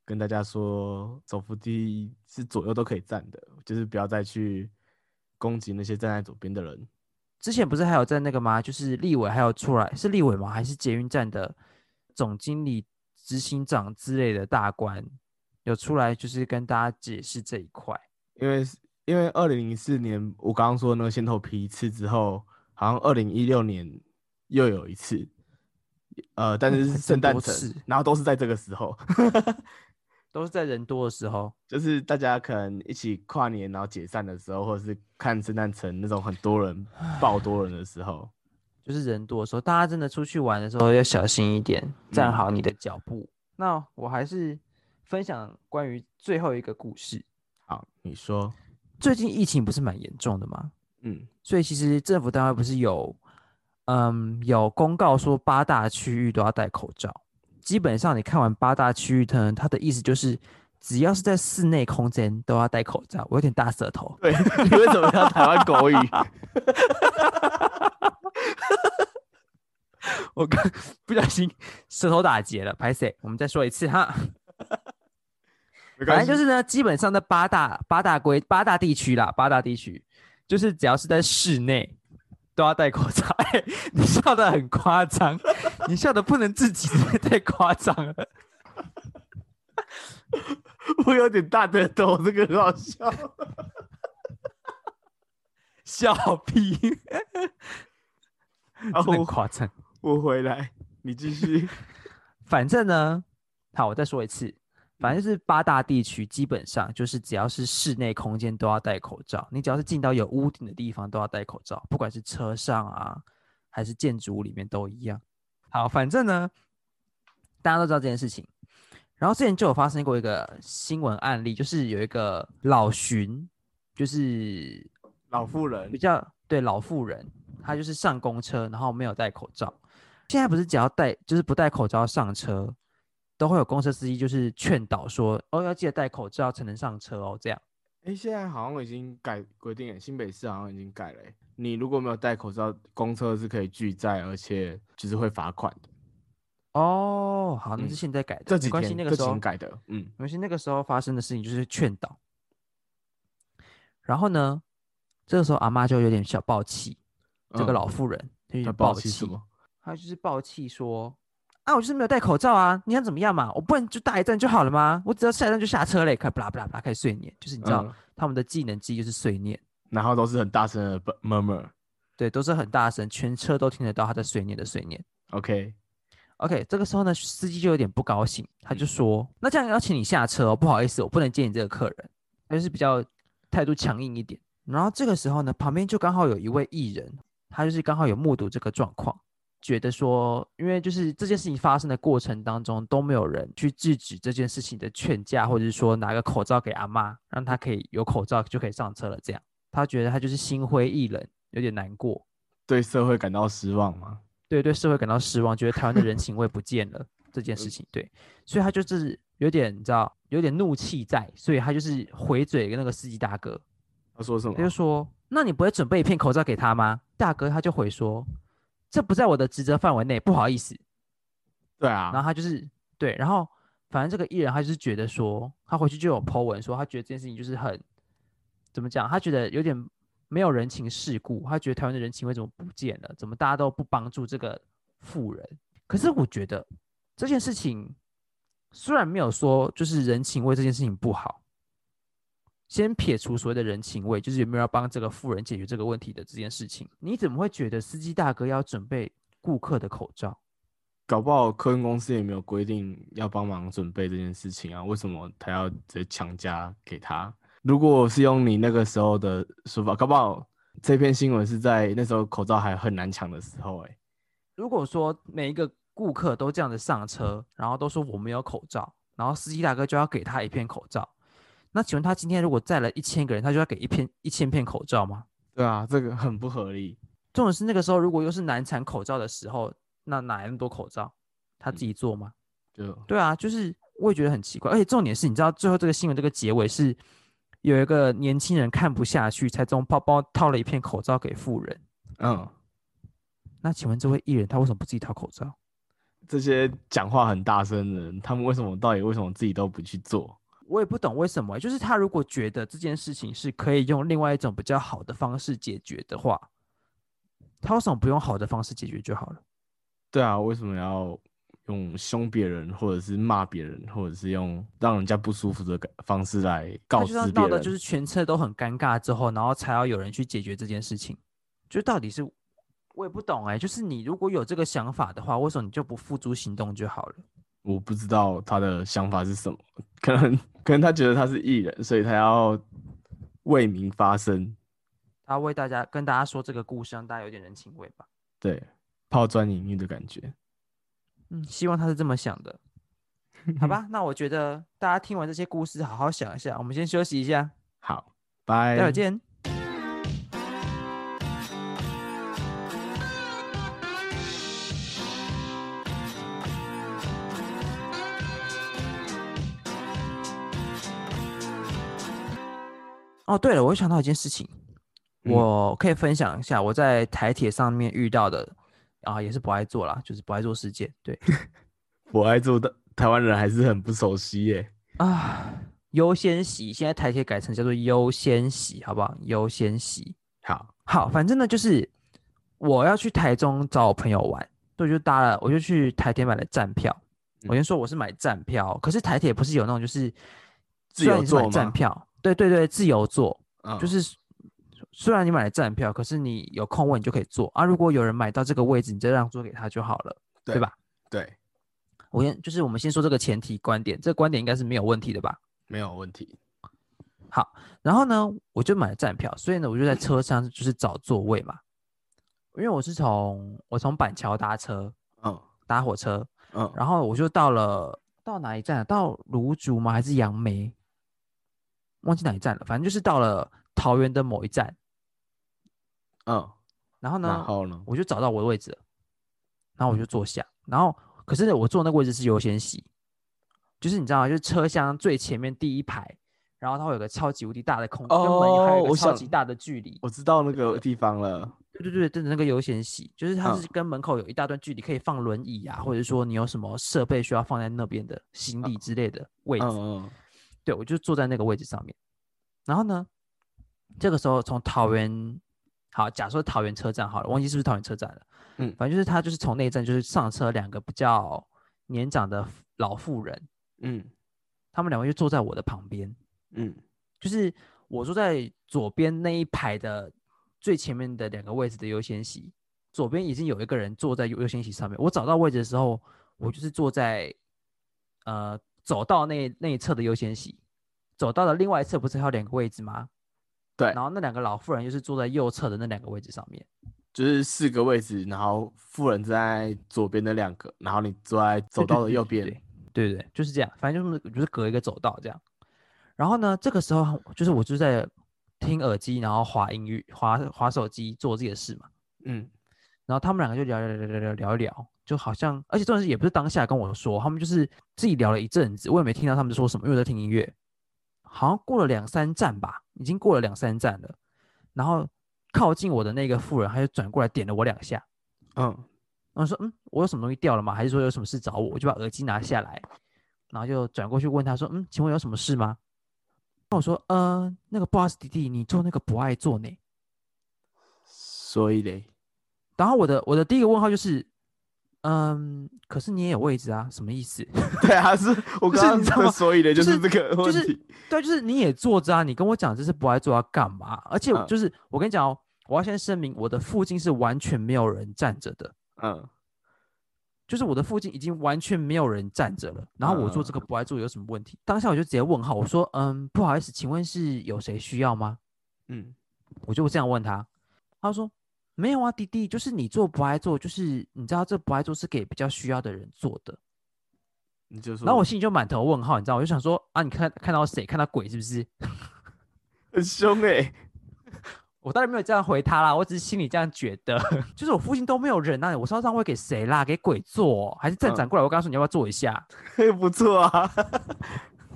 跟大家说，走扶梯是左右都可以站的，就是不要再去攻击那些站在左边的人。之前不是还有在那个吗？就是立委还有出来，是立委吗？还是捷运站的总经理、执行长之类的大官有出来，就是跟大家解释这一块。因为因为二零零四年我刚刚说那个先头皮一次之后，好像二零一六年又有一次，呃，但是是 圣诞城，然后都是在这个时候，都是在人多的时候，就是大家可能一起跨年然后解散的时候，或者是看圣诞城那种很多人爆多人的时候。就是人多的时候，大家真的出去玩的时候要小心一点，站嗯好你的脚步。那我还是分享关于最后一个故事。好，你说，最近疫情不是蛮严重的吗？嗯，所以其实政府单位不是有，嗯，有公告说八大区域都要戴口罩。基本上你看完八大区域呢，它的意思就是只要是在室内空间都要戴口罩。我有点大舌头，对，你为什么要台湾国语？我刚不小心舌头打结了，拍谁？我们再说一次哈。反正就是呢，基本上在八大八大规八大地区啦，八大地区就是只要是在室内都要戴口罩。哎、你笑的很夸张，你笑的不能自己，太夸张了。我有点大的头，这个很好笑。笑屁，然真的很夸张。我回来，你继续。反正呢，好，我再说一次，反正就是八大地区，基本上就是只要是室内空间都要戴口罩。你只要是进到有屋顶的地方都要戴口罩，不管是车上啊，还是建筑物里面都一样。好，反正呢，大家都知道这件事情。然后之前就有发生过一个新闻案例，就是有一个老巡，就是老妇人比，较对老妇人，她就是上公车，然后没有戴口罩。现在不是只要戴，就是不戴口罩上车，都会有公车司机就是劝导说，哦，要记得戴口罩才能上车哦，这样。哎、现在好像已经改规定了，新北市好像已经改了欸。你如果没有戴口罩，公车是可以拒载，而且就是会罚款的。哦，好，那是嗯现在改的，这几没关系，那个时候天改的，嗯，没关系，那个时候发生的事情就是劝导。然后呢，这个时候阿妈就有点小暴气，这个嗯老妇人就有他点暴气什么？她就是暴气说：“啊，我就是没有戴口罩啊，你想怎么样嘛？我不能就大一站就好了吗？我只要下一站就下车嘞，开始巴拉巴拉巴拉开始碎念，就是你知道、嗯他们的技能之一就是碎念，然后都是很大声的 murmur。对，都是很大声，全车都听得到他在碎念的碎念。OK，OK，这个时候呢，司机就有点不高兴，他就说：“那这样要请你下车哦，不好意思，我不能接你这个客人。”他就是比较态度强硬一点。然后这个时候呢，旁边就刚好有一位艺人，他就是刚好有目睹这个状况，觉得说，因为就是这件事情发生的过程当中都没有人去制止这件事情的劝架，或者是说拿个口罩给阿妈，让她可以有口罩就可以上车了。这样，他觉得他就是心灰意冷，有点难过。对社会感到失望吗？对对社会感到失望，觉得台湾的人情味不见了 这件事情，对，所以他就是有点你知道有点怒气在，所以他就是回嘴跟那个司机大哥，他说什么他？就说：“那你不会准备一片口罩给他吗？”大哥他就回说：“这不在我的职责范围内，不好意思。”对啊然后啊，他就是对，然后反正这个艺人他就是觉得说，他回去就有 po 文说，他觉得这件事情就是很怎么讲，他觉得有点没有人情世故，他觉得台湾的人情味怎么不见了？怎么大家都不帮助这个富人？可是我觉得这件事情虽然没有说就是人情味这件事情不好，先撇除所谓的人情味，就是有没有要帮这个富人解决这个问题的这件事情，你怎么会觉得司机大哥要准备顾客的口罩？搞不好客运公司也没有规定要帮忙准备这件事情啊，为什么他要直接强加给他？如果是用你那个时候的说法，搞不好这篇新闻是在那时候口罩还很难抢的时候、欸，如果说每一个顾客都这样子上车，然后都说我没有口罩，然后司机大哥就要给他一片口罩，那请问他今天如果载了一千个人，他就要给一片一千片口罩吗？对啊，这个很不合理。重点是那个时候如果又是难产口罩的时候，那哪来那么多口罩？他自己做吗？就对啊，就是我也觉得很奇怪，而且重点是，你知道最后这个新闻这个结尾是有一个年轻人看不下去，才从包包套了一片口罩给富人。嗯，那请问这位艺人他为什么不自己掏口罩？这些讲话很大声的人，他们为什么到底为什么自己都不去做？我也不懂为什么欸，就是他如果觉得这件事情是可以用另外一种比较好的方式解决的话，他为什么不用好的方式解决就好了？对啊，为什么要用凶别人，或者是骂别人，或者是用让人家不舒服的方式来告他知闹的就是全车都很尴尬之后，然后才要有人去解决这件事情，就到底是我也不懂哎、就是你如果有这个想法的话，为什么你就不付诸行动就好了？我不知道他的想法是什么，可能可能他觉得他是艺人，所以他要为民发声，他为大家跟大家说这个故事，让大家有点人情味吧。对，抛砖引玉的感觉。嗯，希望他是这么想的。好吧，那我觉得大家听完这些故事，好好想一下。我们先休息一下，好，拜，待会见。哦，对了，我又想到一件事情，嗯我可以分享一下我在台铁上面遇到的，啊，也是不爱做啦，就是不爱做事件。对 不爱做的台湾人还是很不熟悉耶。啊，优先席现在台铁改成叫做优先席，好不好？优先席。好，好，反正呢就是我要去台中找我朋友玩，所以我就搭了，我就去台铁买了站票。我嗯先说我是买站票，可是台铁不是有那种就是自由坐站票，对对对，自由坐，嗯，就是虽然你买了站票，可是你有空位你就可以坐啊。如果有人买到这个位置，你再让座给他就好了，对对吧？对，我先就是我们先说这个前提观点，这个观点应该是没有问题的吧？没有问题。好然后呢，我就买了站票，所以呢，我就在车上就是找座位嘛。因为我是从我从板桥搭车嗯搭火车，嗯，然后我就到了到哪一站啊？到芦竹吗？还是杨梅？忘记哪一站了，反正就是到了桃园的某一站。嗯，然后呢，然后呢？我就找到我的位置了，然后我就坐下，然后可是，我坐那个位置是优先席，就是你知道吗？就是车厢最前面第一排，然后它会有个超级无敌大的空，跟门还有超级大的距离。我知道那个地方了。对对对，就是那个优先席，就是它嗯是跟门口有一大段距离，可以放轮椅啊，或者说你有什么设备需要放在那边的行李之类的位置。嗯嗯对，我就坐在那个位置上面。然后呢，这个时候从桃园，好，假设桃园车站好了，忘记是不是桃园车站了。嗯反正就是他就是从那一站就是上车两个比较年长的老妇人，嗯他们两位就坐在我的旁边，嗯就是我坐在左边那一排的最前面的两个位置的优先席，左边已经有一个人坐在优优先席上面。我找到位置的时候，我就是坐在呃走到那那一侧的优先席，走到了另外一侧不是还有两个位置吗？对然后那两个老妇人就是坐在右侧的那两个位置上面。就是四个位置，然后妇人在左边的两个，然后你坐在走道的右边。对 对对，就是这样，反正就是就是隔一个走道这样。然后呢，这个时候就是我就在听耳机，然后滑音乐、滑滑手机，做我自己的事嘛。嗯然后他们两个就聊聊聊聊聊聊聊一聊，就好像，而且重点是也不是当下跟我说，他们就是自己聊了一阵子，我也没听到他们说什么，因为我在听音乐。好像过了两三站吧，已经过了两三站了，然后靠近我的那个妇人，他就转过来点了我两下，嗯，然后说：“嗯，我有什么东西掉了吗？还是说有什么事找我？”我就把耳机拿下来，然后就转过去问他说：“嗯，请问有什么事吗？”那我说：“呃，那个 boss，弟弟，你做那个不爱做呢。”所以嘞，然后我的我的第一个问号就是，嗯，可是你也有位置啊，什么意思？对啊，是 我就是刚刚所以的，就就是是这个就是。对，就是你也坐着啊，你跟我讲这是不爱坐要干嘛？而且嗯就是、我跟你讲哦，我要先声明，我的附近是完全没有人站着的，嗯，就是我的附近已经完全没有人站着了。然后我做这个嗯不爱做有什么问题？当下我就直接问号，我说，嗯，不好意思，请问是有谁需要吗？嗯，我就这样问他，他说没有啊，弟弟，就是你做不爱做，就是你知道这不爱做是给比较需要的人做的。你就说，然后我心里就满头问号，你知道，我就想说啊，你看看到谁？看到鬼是不是？很凶哎，我当然没有这样回他啦，我只是心里这样觉得，就是我附近都没有人啊，我是要让位给谁啦？给鬼做哦、还是站长嗯过来？我跟他说你要不要做一下？嘿不错啊，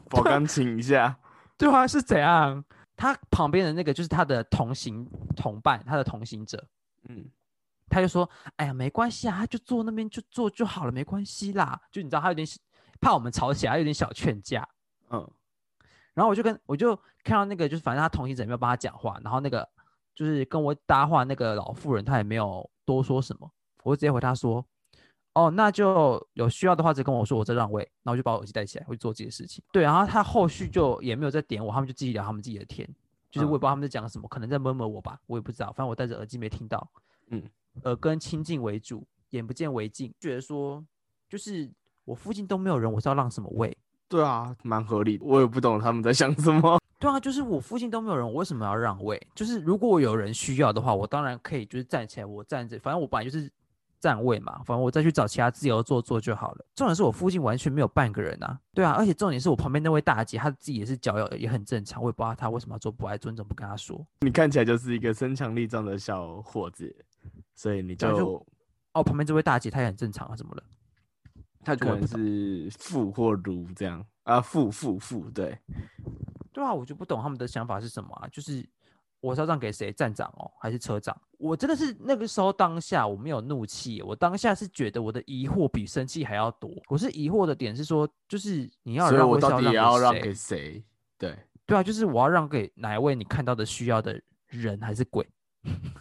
宝钢请一下。对啊，是怎样？他旁边的那个就是他的同行同伴，他的同行者，嗯，他就说：“哎呀，没关系啊，他就坐那边就坐就好了，没关系啦。”就你知道他有点怕我们吵起来，有点小劝架。嗯，然后我就跟我就看到那个，就是反正他同行者没有帮他讲话，然后那个就是跟我搭话那个老妇人，她也没有多说什么，我就直接回他说：“哦，那就有需要的话，再跟我说，我再让位。”然后我就把我耳机戴起来，会做自己的事情。对，然后他后续就也没有再点我，他们就继续聊他们自己的天，就是我也不知道他们在讲什么，可能在 murmur 我吧，我也不知道，反正我戴着耳机没听到。嗯，耳根清净为主，眼不见为净，觉得说就是我附近都没有人，我是要让什么位？对啊，蛮合理的。我也不懂他们在想什么。对啊，就是我附近都没有人，我为什么要让位？就是如果我有人需要的话，我当然可以就是站起来，我站着，反正我本来就是站位嘛，反正我再去找其他自由座坐就好了。重点是我附近完全没有半个人啊，对啊，而且重点是我旁边那位大姐，她自己也是脚也也很正常，我也不知道她为什么要做不爱尊重，不跟她说。你看起来就是一个身强力壮的小伙子，所以你就就哦，旁边这位大姐她也很正常啊，怎么了？她可能是父或如这样啊，父父父，对，对啊，我就不懂他们的想法是什么啊？就是我是要让给谁？站长哦，还是车长？我真的是那个时候当下我没有怒气，我当下是觉得我的疑惑比生气还要多。我是疑惑的点是说，就是你要让我到底要让给谁？对，对啊，就是我要让给哪一位你看到的需要的人还是鬼？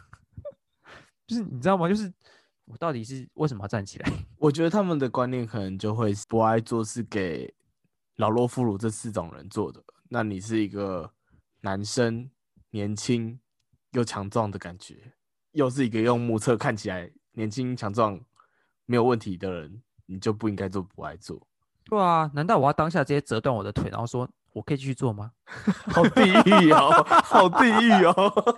就是你知道吗？就是我到底是为什么要站起来？我觉得他们的观念可能就会不爱做是给老弱妇孺这四种人做的。那你是一个男生，年轻又强壮的感觉，又是一个用目测看起来年轻强壮没有问题的人，你就不应该做不爱做。对啊，难道我要当下直接折断我的腿，然后说我可以继续做吗？好地狱哦，好地狱哦！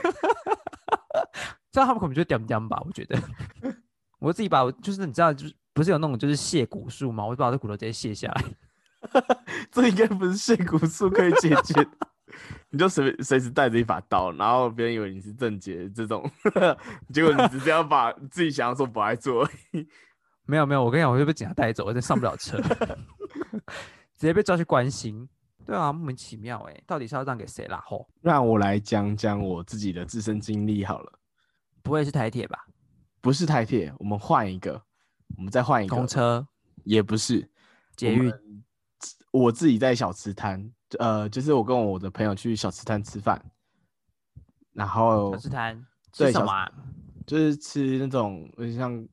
这样他们可能就点点吧，我觉得。我自己把我就是你知道，就是不是有那种就是卸骨术吗？我就把我的骨头直接卸下来。这应该不是卸骨术可以解决的，你就随随时带着一把刀，然后别人以为你是正解这种，结果你只是要把 自己想要说不爱做而已。没有没有，我跟你讲，我就被警察带走，我真上不了车，直接被抓去关心。对啊，莫名其妙哎、到底是要让给谁啦？吼，让我来讲讲我自己的自身经历好了，不会是台铁吧？不是台铁，我们换一个，我们再换一个公，车、也不是捷运，，我自己在小吃摊，呃，就是我跟我的朋友去小吃摊吃饭，然后小吃摊吃什么、啊？就是吃那种有点像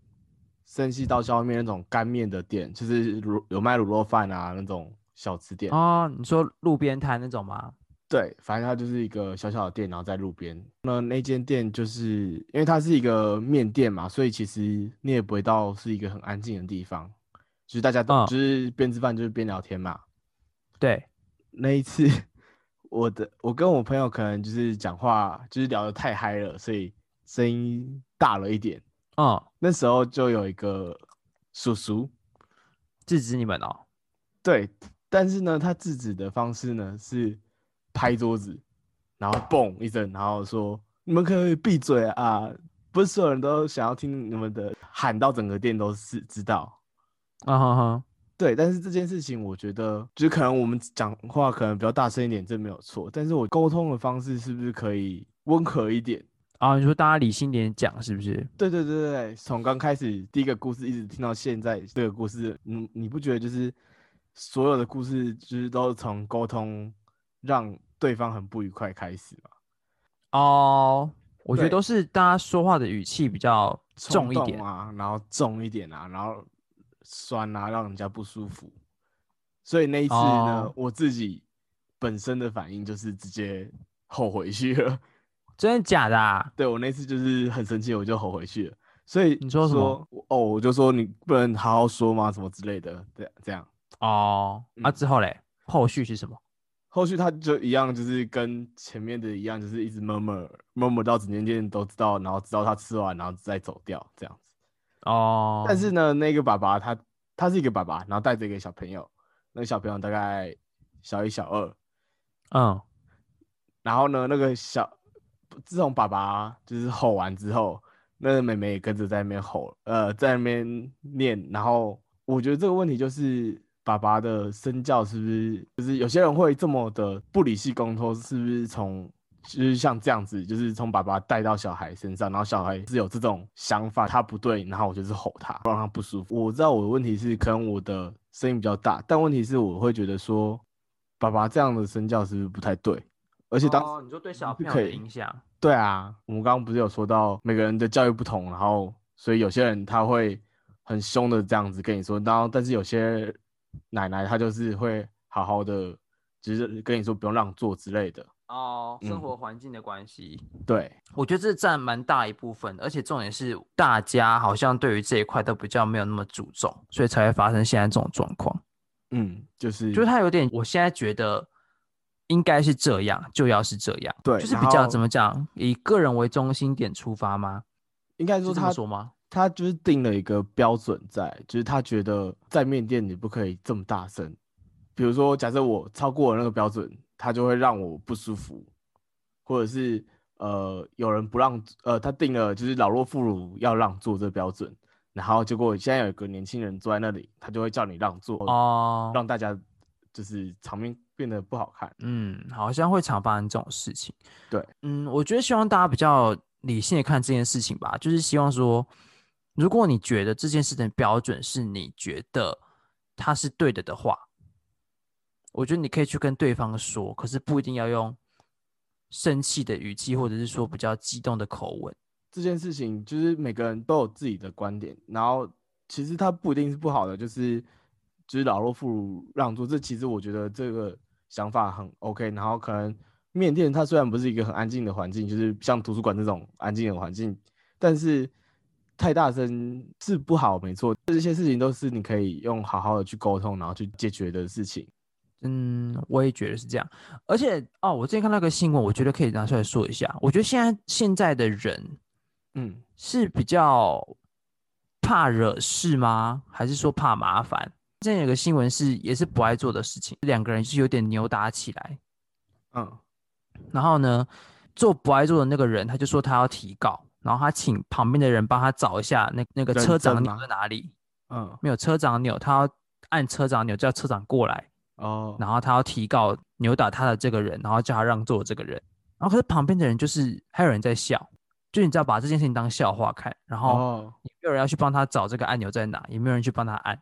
山西刀削面那种干面的店，就是卤有卖卤肉饭啊那种小吃店。哦，你说路边摊那种吗？对，反正它就是一个小小的店，然后在路边。那那间店就是因为它是一个面店嘛，所以其实你也不会到是一个很安静的地方，就是大家都、嗯就是边吃饭就是边聊天嘛。对，那一次，我的我跟我朋友可能就是讲话就是聊得太嗨了，所以声音大了一点。嗯，那时候就有一个叔叔，制止你们哦。对，但是呢，他制止的方式呢是拍桌子，然后嘣一声，然后说：“你们可以闭嘴啊！不是所有人都想要听你们的喊到整个店都是知道。啊哈哈，对，但是这件事情，我觉得就是可能我们讲话可能比较大声一点，这没有错。但是我沟通的方式是不是可以温和一点？啊，你说大家理性点讲，是不是？对对对对，从刚开始第一个故事一直听到现在这个故事，你你不觉得就是所有的故事就是都是从沟通让对方很不愉快开始吗？哦，我觉得都是大家说话的语气比较重一点。啊，然后重一点啊，然后酸啊，让人家不舒服。所以那一次呢，哦我自己本身的反应就是直接吼回去了。真的假的啊？对我那次就是很生气，我就吼回去了。所以你说什么哦，我就说你不能好好说吗？什么之类的，对，这样。哦，啊嗯之后嘞，后续是什么？后续他就一样，就是跟前面的一样，就是一直 murmur murmur 到整间店都知道，然后直到他吃完，然后再走掉这样子。哦，但是呢，那个爸爸他他是一个爸爸，然后带着一个小朋友，那个小朋友大概小一、小二，嗯，然后呢，那个小自从爸爸就是吼完之后，那个妹妹也跟着在那边吼，呃，在那边念。然后我觉得这个问题就是爸爸的身教是不是，就是有些人会这么的不理性沟通，是不是从就是像这样子，就是从爸爸带到小孩身上，然后小孩是有这种想法，他不对，然后我就是吼他，让他不舒服。我知道我的问题是可能我的声音比较大，但问题是我会觉得说，爸爸这样的身教是不是不太对？而且当时哦你说对小朋友的影响，对啊，我们刚刚不是有说到每个人的教育不同，然后所以有些人他会很凶的这样子跟你说，然后但是有些奶奶她就是会好好的，就是跟你说不用让座之类的。哦，生嗯活环境的关系，对，我觉得这占蛮大一部分，而且重点是大家好像对于这一块都比较没有那么注重，所以才会发生现在这种状况。嗯，就是就是他有点，我现在觉得应该是这样，就要是这样，对就是比较怎么讲，以个人为中心点出发吗？应该说他说吗？他就是定了一个标准在，就是他觉得在面店你不可以这么大声，比如说假设我超过了那个标准，他就会让我不舒服，或者是呃有人不让呃他定了就是老弱妇孺要让座这个标准，然后结果现在有一个年轻人坐在那里，他就会叫你让座，哦，让大家就是场面变得不好看。嗯，好像会常发生这种事情。对，嗯，我觉得希望大家比较理性的看这件事情吧，就是希望说，如果你觉得这件事情的标准是你觉得它是对的的话，我觉得你可以去跟对方说，可是不一定要用生气的语气，或者是说比较激动的口吻。这件事情就是每个人都有自己的观点，然后其实它不一定是不好的，就是就是老弱妇孺让座，这其实我觉得这个想法很 OK。然后可能面店它虽然不是一个很安静的环境，就是像图书馆这种安静的环境，但是太大声是不好，没错。这些事情都是你可以用好好的去沟通，然后去解决的事情。嗯，我也觉得是这样。而且哦，我之前看到一个新闻，我觉得可以拿出来说一下。我觉得现在现在的人嗯，是比较怕惹事吗？还是说怕麻烦？之前有个新闻是也是不爱做的事情，两个人是有点扭打起来。嗯，然后呢，做不爱做的那个人，他就说他要提告，然后他请旁边的人帮他找一下那那个车长钮在哪里。嗯，没有车长钮，他要按车长钮叫车长过来，哦，然后他要提告扭打他的这个人，然后叫他让座这个人。然后可是旁边的人就是还有人在笑，就你知道把这件事情当笑话看，然后哦，也没有人要去帮他找这个按钮在哪，也没有人去帮他按，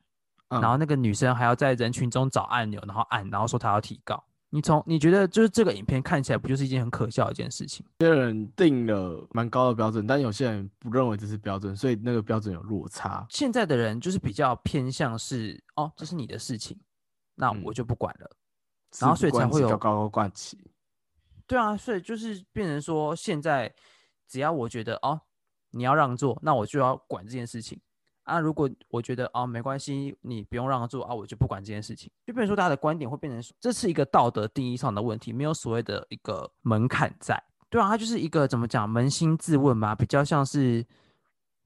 嗯然后那个女生还要在人群中找按钮，然后按，然后说她要提告。你从你觉得就是这个影片看起来不就是一件很可笑的一件事情？有些人定了蛮高的标准，但有些人不认为这是标准，所以那个标准有落差。现在的人就是比较偏向是哦，这是你的事情，那我嗯就不管了。然后所以才会有己高高挂起。对啊，所以就是变成说，现在只要我觉得哦，你要让座，那我就要管这件事情啊。如果我觉得哦没关系，你不用让座啊，我就不管这件事情。就变成说，大家的观点会变成说，这是一个道德定义上的问题，没有所谓的一个门槛在。对啊，它就是一个怎么讲，扪心自问嘛，比较像是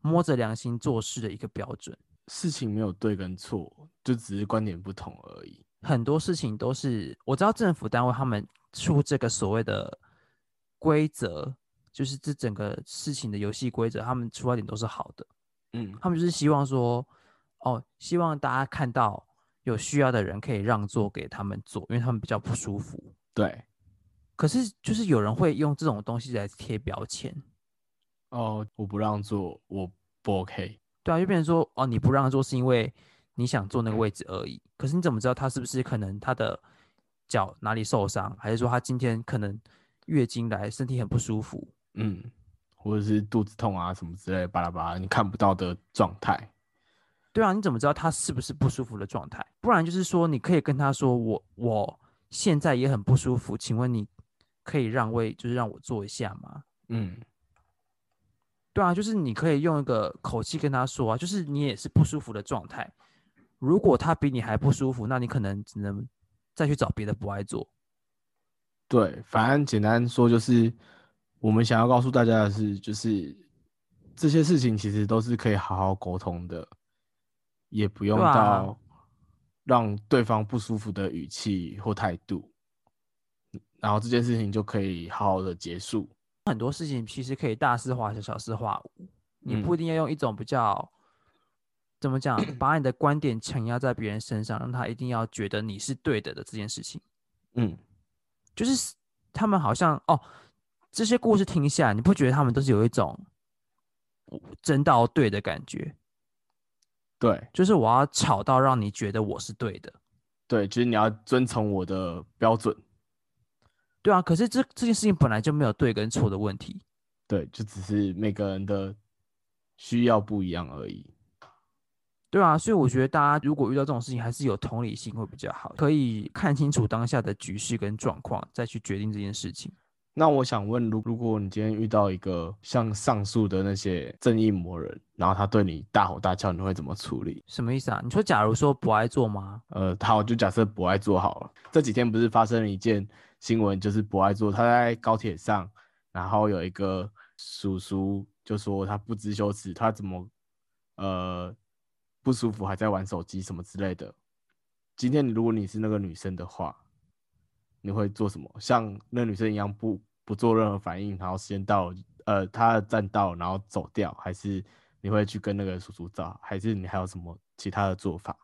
摸着良心做事的一个标准。事情没有对跟错，就只是观点不同而已。很多事情都是我知道政府单位他们出这个所谓的规则，就是这整个事情的游戏规则，他们出发点都是好的。嗯他们就是希望说，哦，希望大家看到有需要的人可以让座给他们坐，因为他们比较不舒服。对，可是就是有人会用这种东西来贴标签，哦，我不让座，我不 OK。对啊，就变成说，哦，你不让他做是因为你想坐那个位置而已。可是你怎么知道他是不是可能他的脚哪里受伤，还是说他今天可能月经来身体很不舒服？嗯，或者是肚子痛啊什么之类的，巴拉巴拉，你看不到的状态。对啊，你怎么知道他是不是不舒服的状态？不然就是说，你可以跟他说，我我现在也很不舒服，请问你可以让位，就是让我坐一下吗？嗯，对啊，就是你可以用一个口气跟他说啊，就是你也是不舒服的状态。如果他比你还不舒服，那你可能只能再去找别的不爱做。对，反正简单说就是，我们想要告诉大家的是，就是这些事情其实都是可以好好沟通的，也不用到让对方不舒服的语气或态度，然后这件事情就可以好好的结束。很多事情其实可以大事化小，小事化无。你嗯不一定要用一种比较怎么讲，把你的观点强压在别人身上，让他一定要觉得你是对的的这件事情。嗯，就是他们好像哦，这些故事听下来，你不觉得他们都是有一种争到对的感觉？对就是我要吵到让你觉得我是对的，对，就是你要遵从我的标准，对啊。可是这这件事情本来就没有对跟错的问题，对，就只是每个人的需要不一样而已。对啊。所以我觉得大家如果遇到这种事情，还是有同理心会比较好，可以看清楚当下的局势跟状况，再去决定这件事情。那我想问，如如果你今天遇到一个像上述的那些正义魔人，然后他对你大吼大叫，你会怎么处理？什么意思啊？你说假如说不爱做吗？呃，好，就假设不爱做好了。这几天不是发生了一件新闻，就是博爱做他在高铁上，然后有一个叔叔就说他不知羞耻，他怎么呃不舒服还在玩手机什么之类的。今天你如果你是那个女生的话，你会做什么？像那女生一样不不做任何反应，然后时间到，呃，她的站到，然后走掉，还是你会去跟那个叔叔找，还是你还有什么其他的做法？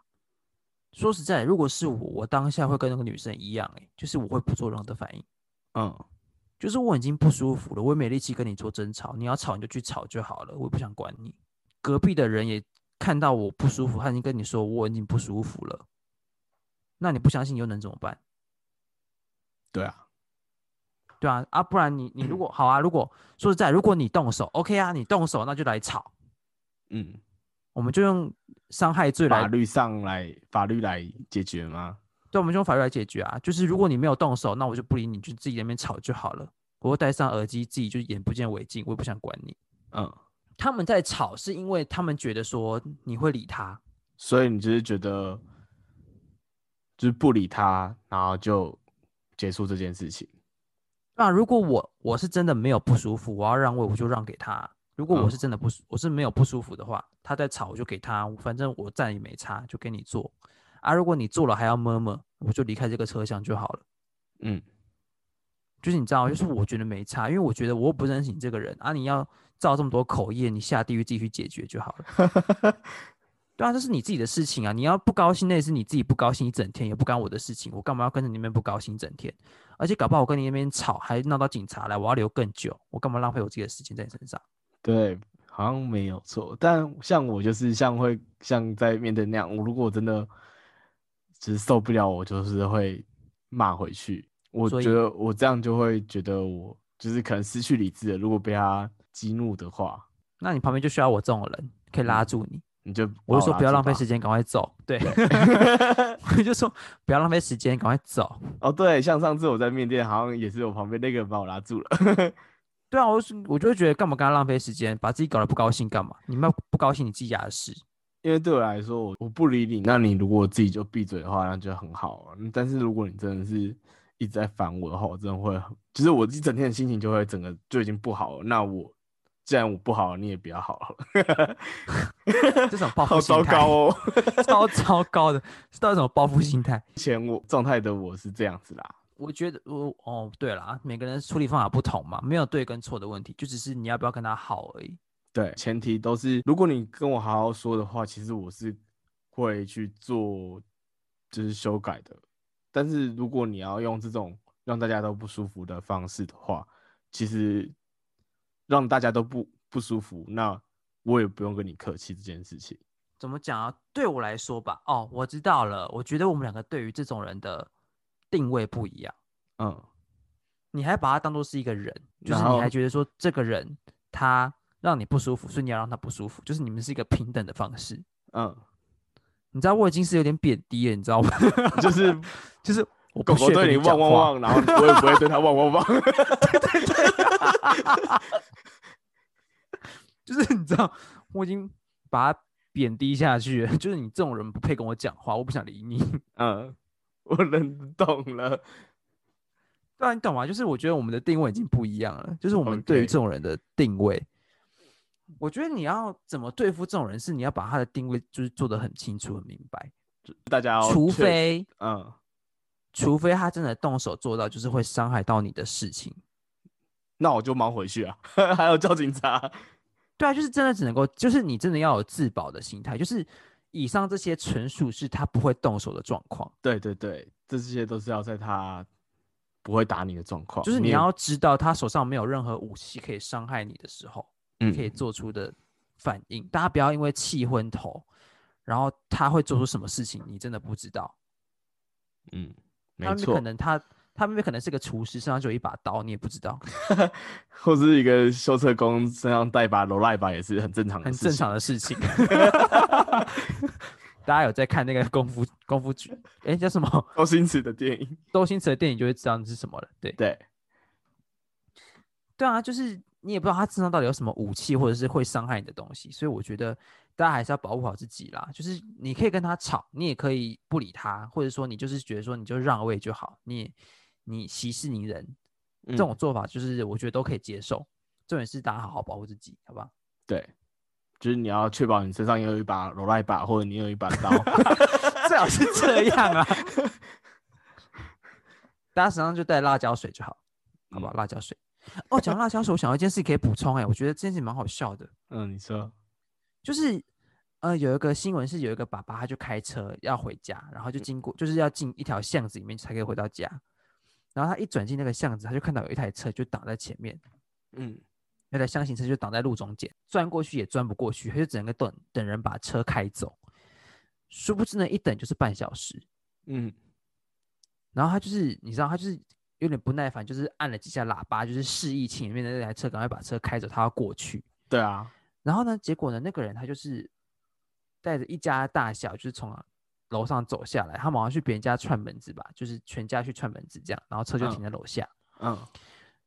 说实在，如果是我，我当下会跟那个女生一样、欸，就是我会不做任何的反应。嗯。就是我已经不舒服了，我也没力气跟你做争吵，你要吵你就去吵就好了，我也不想管你。隔壁的人也看到我不舒服，他已经跟你说我已经不舒服了，那你不相信你又能怎么办？对啊，对啊，啊，不然你你如果好啊，如果说实在，如果你动手，OK 啊，你动手那就来吵，嗯，我们就用伤害罪来法律上来法律来解决吗？对，我们就用法律来解决啊。就是如果你没有动手，那我就不理你，就自己在那边吵就好了。我会戴上耳机，自己就眼不见为净，我也不想管你。嗯，他们在吵，是因为他们觉得说你会理他，所以你就是觉得就是不理他，然后就结束这件事情。那如果我我是真的没有不舒服，我要让位，我就让给他。如果我嗯是真的不舒，我是没有不舒服的话，他在吵我就给他，反正我站也没差，就给你坐。啊，如果你坐了还要摸摸，我就离开这个车厢就好了。嗯，就是你知道，就是我觉得没差，因为我觉得我又不认识你这个人啊，你要造这么多口业，你下地狱自己去解决就好了。对啊，这是你自己的事情啊，你要不高兴那也是你自己不高兴一整天，也不干我的事情，我干嘛要跟着你那边不高兴一整天？而且搞不好我跟你那边吵，还闹到警察来，我要留更久，我干嘛浪费我自己的时间在你身上？对，好像没有错。但像我就是像会像在面对那样，我如果真的只是受不了，我就是会骂回去。我觉得我这样就会觉得我就是可能失去理智了。如果被他激怒的话，那你旁边就需要我这种人，可以拉住你。你就我就说不要浪费间。时间，赶快走。对，我就说不要浪费时间，赶快走。哦，对，像上次我在面店，好像也是我旁边那个人把我拉住了。对啊，我是我就会觉得干嘛跟他浪费时间，把自己搞得不高兴干嘛？你们不高兴你自己家的事。因为对我来说，我我不理你，那你如果自己就闭嘴的话，那就很好了。但是如果你真的是一直在烦我的话，我真的会很，就是我一整天的心情就会整个就已经不好了。那我既然我不好了，你也不要好了，这种报复好糟糕哦。超糟糕的，是到底什么报复心态？以前我状态的我是这样子啦，我觉得我哦，对了，每个人处理方法不同嘛，没有对跟错的问题，就只是你要不要跟他好而已。对，前提都是如果你跟我好好说的话，其实我是会去做就是修改的。但是如果你要用这种让大家都不舒服的方式的话，其实让大家都不不舒服，那我也不用跟你客气这件事情。怎么讲啊？对我来说吧，哦，我知道了。我觉得我们两个对于这种人的定位不一样。嗯，你还把他当做是一个人，就是你还觉得说这个人他让你不舒服，所以你要让他不舒服，就是你们是一个平等的方式。嗯，你知道我已经是有点贬低了，你知道吗？就是就是我对你讲话汪汪汪，然后我也不会对他汪汪汪。就是你知道，我已经把他贬低下去了。就是你这种人不配跟我讲话，我不想理你。嗯，我能懂了。对啊，你懂吗？就是我觉得我们的定位已经不一样了。就是我们对于这种人的定位我觉得你要怎么对付这种人，是你要把他的定位就是做得很清楚、很明白。大家哦除非嗯，除非他真的动手做到就是会伤害到你的事情。那我就忙回去啊，还要叫警察。对啊，就是真的只能够，就是你真的要有自保的心态。就是以上这些纯属是他不会动手的状况，对对对，这些都是要在他不会打你的状况，就是你要知道他手上没有任何武器可以伤害你的时候，可以嗯做出的反应。大家不要因为气昏头，然后他会做出什么事情，你真的不知道。嗯，没错，能他他们可能是个厨师，身上就有一把刀，你也不知道，或是一个修车工身上带把罗赖把也是很正常的很事情。正常的事情。大家有在看那个功夫功夫剧，哎，叫什么？周星驰的电影，周星驰的电影就会知道那是什么了。对对，对啊，就是你也不知道他身上到底有什么武器，或者是会伤害你的东西，所以我觉得大家还是要保护好自己啦。就是你可以跟他吵，你也可以不理他，或者说你就是觉得说你就让位就好，你也你息事宁人，这种嗯做法就是我觉得都可以接受。重点是大家好好保护自己，好不好？对，就是你要确保你身上有一把罗赖把，或者你有一把刀。最好是这样啊。大家身上就带辣椒水就好，好不好？辣椒水。哦，讲辣椒水，我想到一件事可以补充，哎，我觉得这件事蛮好笑的。嗯，你说，就是呃，有一个新闻是有一个爸爸，他就开车要回家，然后就经过，就是要进一条巷子里面才可以回到家。然后他一转进那个巷子，他就看到有一台车就挡在前面，嗯那台箱型车就挡在路中间，钻过去也钻不过去，他就只能等等人把车开走。殊不知呢，一等就是半小时。嗯然后他就是你知道，他就是有点不耐烦，就是按了几下喇叭，就是示意前面的那台车赶快把车开走，他要过去。对啊，然后呢，结果呢，那个人他就是带着一家大小，就是从楼上走下来，他马上去别人家串门子吧，就是全家去串门子这样，然后车就停在楼下，嗯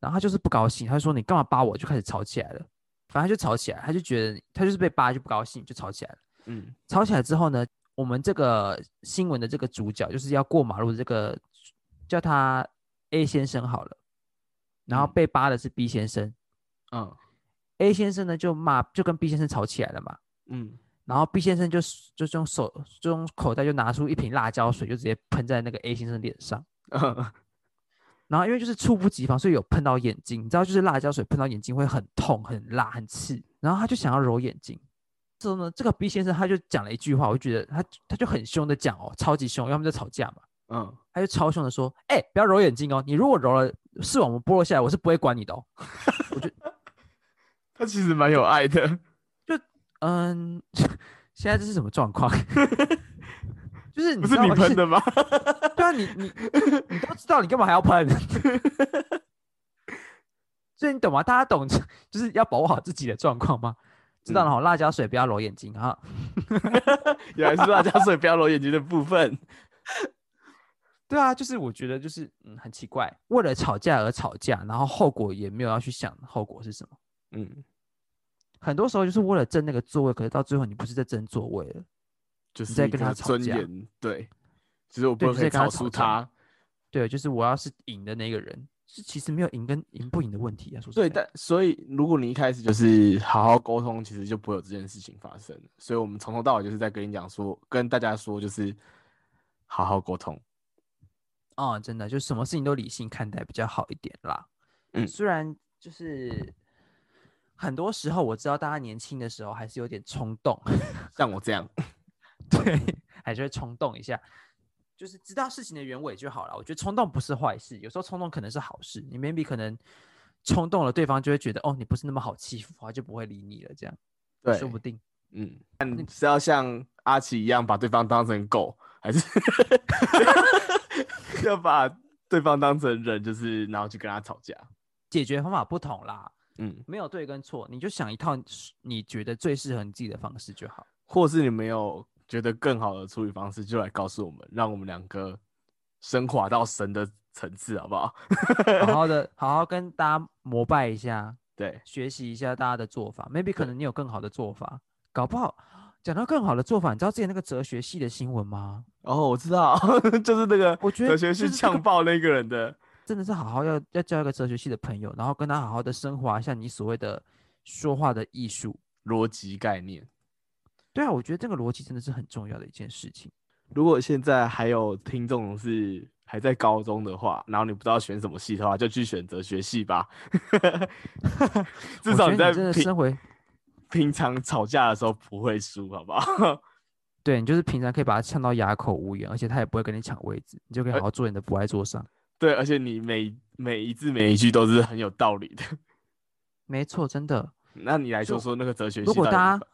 然后他就是不高兴，他就说你干嘛扒我，就开始吵起来了，反正他就吵起来，他就觉得他就是被扒就不高兴，就吵起来了。嗯吵起来之后呢，我们这个新闻的这个主角就是要过马路的这个叫他 A 先生好了，然后嗯被扒的是 B 先生、嗯 a 先生呢就骂就跟 B 先生吵起来了嘛。嗯然后 B 先生就就用手就用口袋就拿出一瓶辣椒水，就直接喷在那个 A 先生脸上。嗯，然后因为就是猝不及防，所以有喷到眼睛。你知道，就是辣椒水喷到眼睛会很痛、很辣、很刺。然后他就想要揉眼睛。之后呢，这个 B 先生他就讲了一句话，我就觉得他他就很凶的讲哦，超级凶，因为他们在吵架嘛。嗯，他就超凶的说：“哎、不要揉眼睛哦，你如果揉了视网膜剥落下来，我是不会管你的哦。他其实蛮有爱的。”嗯，现在这是什么状况？就是你不是你喷的吗？对啊，你你你都知道，你干嘛还要喷？所以你懂吗？大家懂，就是要保护好自己的状况吗？知道了哈，辣椒水不要揉眼睛哈。原来是辣椒水不要揉眼睛的部分。对啊，就是我觉得就是嗯很奇怪，为了吵架而吵架，然后后果也没有要去想后果是什么。嗯，很多时候就是为了争那个座位，可是到最后你不是在争座位了，就是在跟他吵架尊严，对，其实我对不可以就是在跟他吵输他。对，就是我要是赢的那个人，是其实没有赢跟赢不赢的问题啊。说实对，但所以如果你一开始就是好好沟通，其实就不会有这件事情发生。所以我们从头到尾就是在跟你讲说，跟大家说，就是好好沟通。哦，真的，就什么事情都理性看待比较好一点啦。嗯虽然就是很多时候我知道大家年轻的时候还是有点冲动，像我这样，对，还是会冲动一下，就是知道事情的原委就好了。我觉得冲动不是坏事，有时候冲动可能是好事。你 maybe 可能冲动了，对方就会觉得哦，你不是那么好欺负，他就不会理你了，这样对，说不定。嗯，但是要像阿奇一样把对方当成狗，还是 要把对方当成人，就是然后去跟他吵架？解决方法不同啦，嗯，没有对跟错，你就想一套你觉得最适合你自己的方式就好。或是你没有觉得更好的处理方式，就来告诉我们，让我们两个升华到神的层次，好不好？好好的，好好跟大家膜拜一下，对，学习一下大家的做法。Maybe 可能你有更好的做法，搞不好讲到更好的做法，你知道之前那个哲学系的新闻吗？哦，我知道，就是那个我觉得哲学系呛爆那个人的，真的是好好要要交一个哲学系的朋友，然后跟他好好的升华一下你所谓的说话的艺术。逻辑概念。对啊，我觉得这个逻辑真的是很重要的一件事情。如果现在还有听众是还在高中的话，然后你不知道选什么系的话，就去选哲学系吧。至我少你真的平身为平常吵架的时候不会输，好不好？对你就是平常可以把他呛到哑口无言，而且他也不会跟你抢位置，你就可以呃好好坐你的不爱座上。对，而且你每每一字每一句都是很有道理的。没错，真的。那你来说说那个哲学系如果大家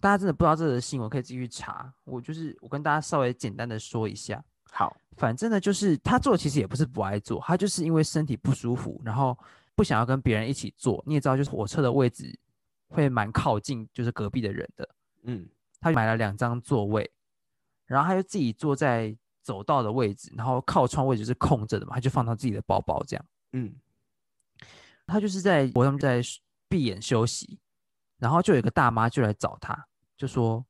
大家真的不知道这个新闻，可以继续查。我就是我跟大家稍微简单的说一下，好，反正呢，就是他做其实也不是不爱做，他就是因为身体不舒服，然后不想要跟别人一起坐。你也知道，就是火车的位置会蛮靠近，就是隔壁的人的。嗯，他买了两张座位，然后他就自己坐在走道的位置，然后靠窗位置是空着的嘛，他就放他自己的包包这样。嗯，他就是在我他们在闭眼休息，然后就有一个大妈就来找他，就说：“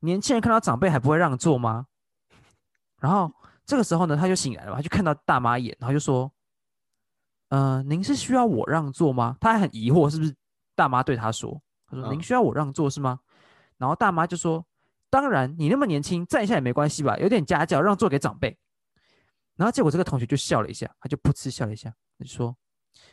年轻人看到长辈还不会让座吗？”然后这个时候呢，他就醒来了嘛，他就看到大妈一眼，然后就说：“呃，您是需要我让座吗？”他还很疑惑，是不是大妈对他说：“他说嗯您需要我让座是吗？”然后大妈就说：“当然，你那么年轻，站一下也没关系吧，有点家教，让座给长辈。”然后结果这个同学就笑了一下，他就噗嗤笑了一下，他说：“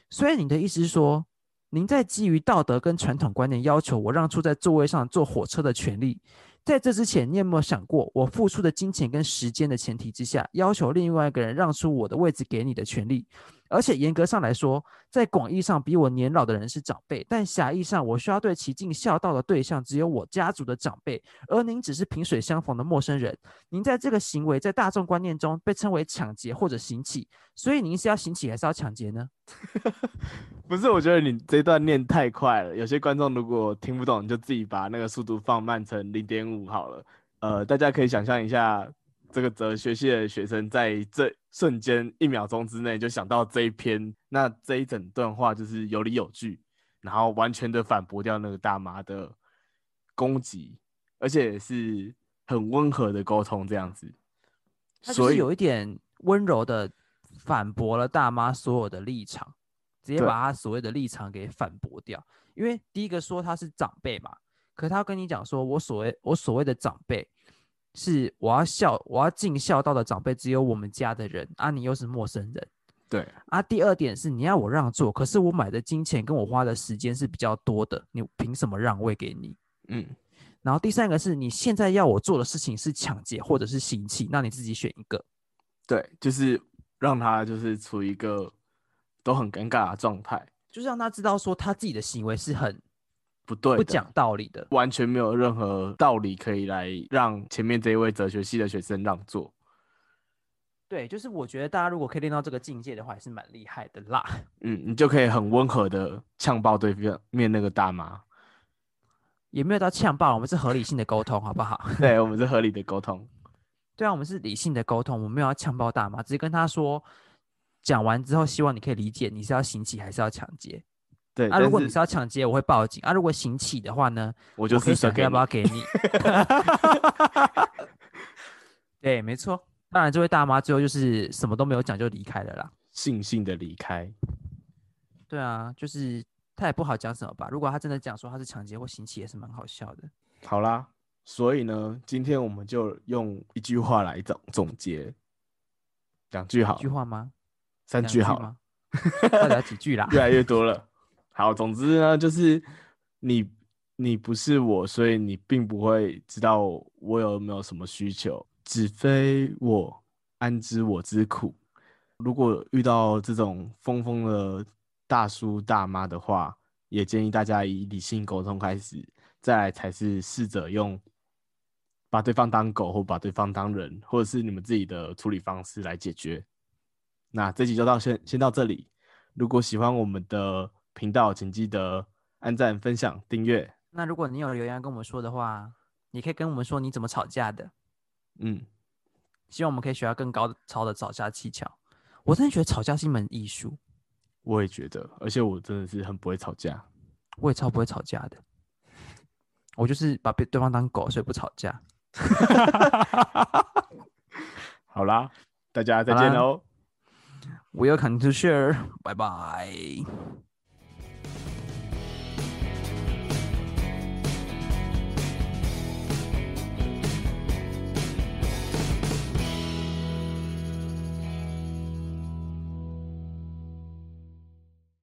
所以你的意思是说，您在基于道德跟传统观念要求我让出在座位上坐火车的权利，在这之前，你有没有想过，我付出的金钱跟时间的前提之下，要求另外一个人让出我的位置给你的权利？而且严格上来说，在广义上比我年老的人是长辈，但狭义上我需要对其尽孝道的对象只有我家族的长辈，而您只是萍水相逢的陌生人。您在这个行为在大众观念中被称为抢劫或者行乞，所以您是要行乞还是要抢劫呢？不是，我觉得你这段念太快了，有些观众如果听不懂，就自己把那个速度放慢成零点五好了。呃，大家可以想象一下，这个哲学系的学生在这瞬间一秒钟之内就想到这一篇，那这一整段话就是有理有据，然后完全的反驳掉那个大妈的攻击，而且也是很温和的沟通这样子。所以有一点温柔的反驳了大妈所有的立场，直接把他所谓的立场给反驳掉。因为第一个说他是长辈嘛，可是他跟你讲说，我所谓我所谓的长辈是我要孝我要尽孝道的长辈，只有我们家的人啊，你又是陌生人对，啊。第二点是你要我让座，可是我买的金钱跟我花的时间是比较多的，你凭什么让位给你？嗯，然后第三个是你现在要我做的事情是抢劫或者是行乞，那你自己选一个。对，就是让他就是处于一个都很尴尬的状态，就是让他知道说他自己的行为是很不对，不讲，道理的。完全没有任何道理可以来让前面这一位哲学系的学生让座。对，就是我觉得大家如果可以练到这个境界的话，也是蛮厉害的啦。嗯，你就可以很温和的呛爆对面那个大妈。也没有到呛爆，我们是合理性的沟通，好不好？对我们是合理的沟通。对啊，我们是理性的沟通，我们没有要呛爆大妈，只是跟他说，讲完之后希望你可以理解你是要行乞还是要抢劫。对，啊，如果你是要抢劫，我会报警。啊，如果行乞的话呢，我就可以是想要不要给你。对，没错。当然，这位大妈最后就是什么都没有讲就离开了啦。悻悻的离开。对啊，就是他也不好讲什么吧。如果他真的讲说他是抢劫或行乞，也是蛮好笑的。好啦，所以呢，今天我们就用一句话来总总结，两句好一句，话吗？三句好了，吗？到底要几句啦？越来越多了。好，总之呢，就是你你不是我，所以你并不会知道我有没有什么需求，只非我安知我之苦。如果遇到这种疯疯的大叔大妈的话，也建议大家以理性沟通开始，再来才是试着用把对方当狗或把对方当人，或者是你们自己的处理方式来解决。那这集就到先先到这里。如果喜欢我们的频道，请记得按赞、分享、订阅。那如果你有留言跟我们说的话，你可以跟我们说你怎么吵架的。嗯，希望我们可以学到更高超的吵架技巧。我真的觉得吵架是一门艺术，我也觉得，而且我真的是很不会吵架。我也超不会吵架的。我就是把被对方当狗，所以不吵架。好啦，大家再见喽。Welcome to share，拜拜。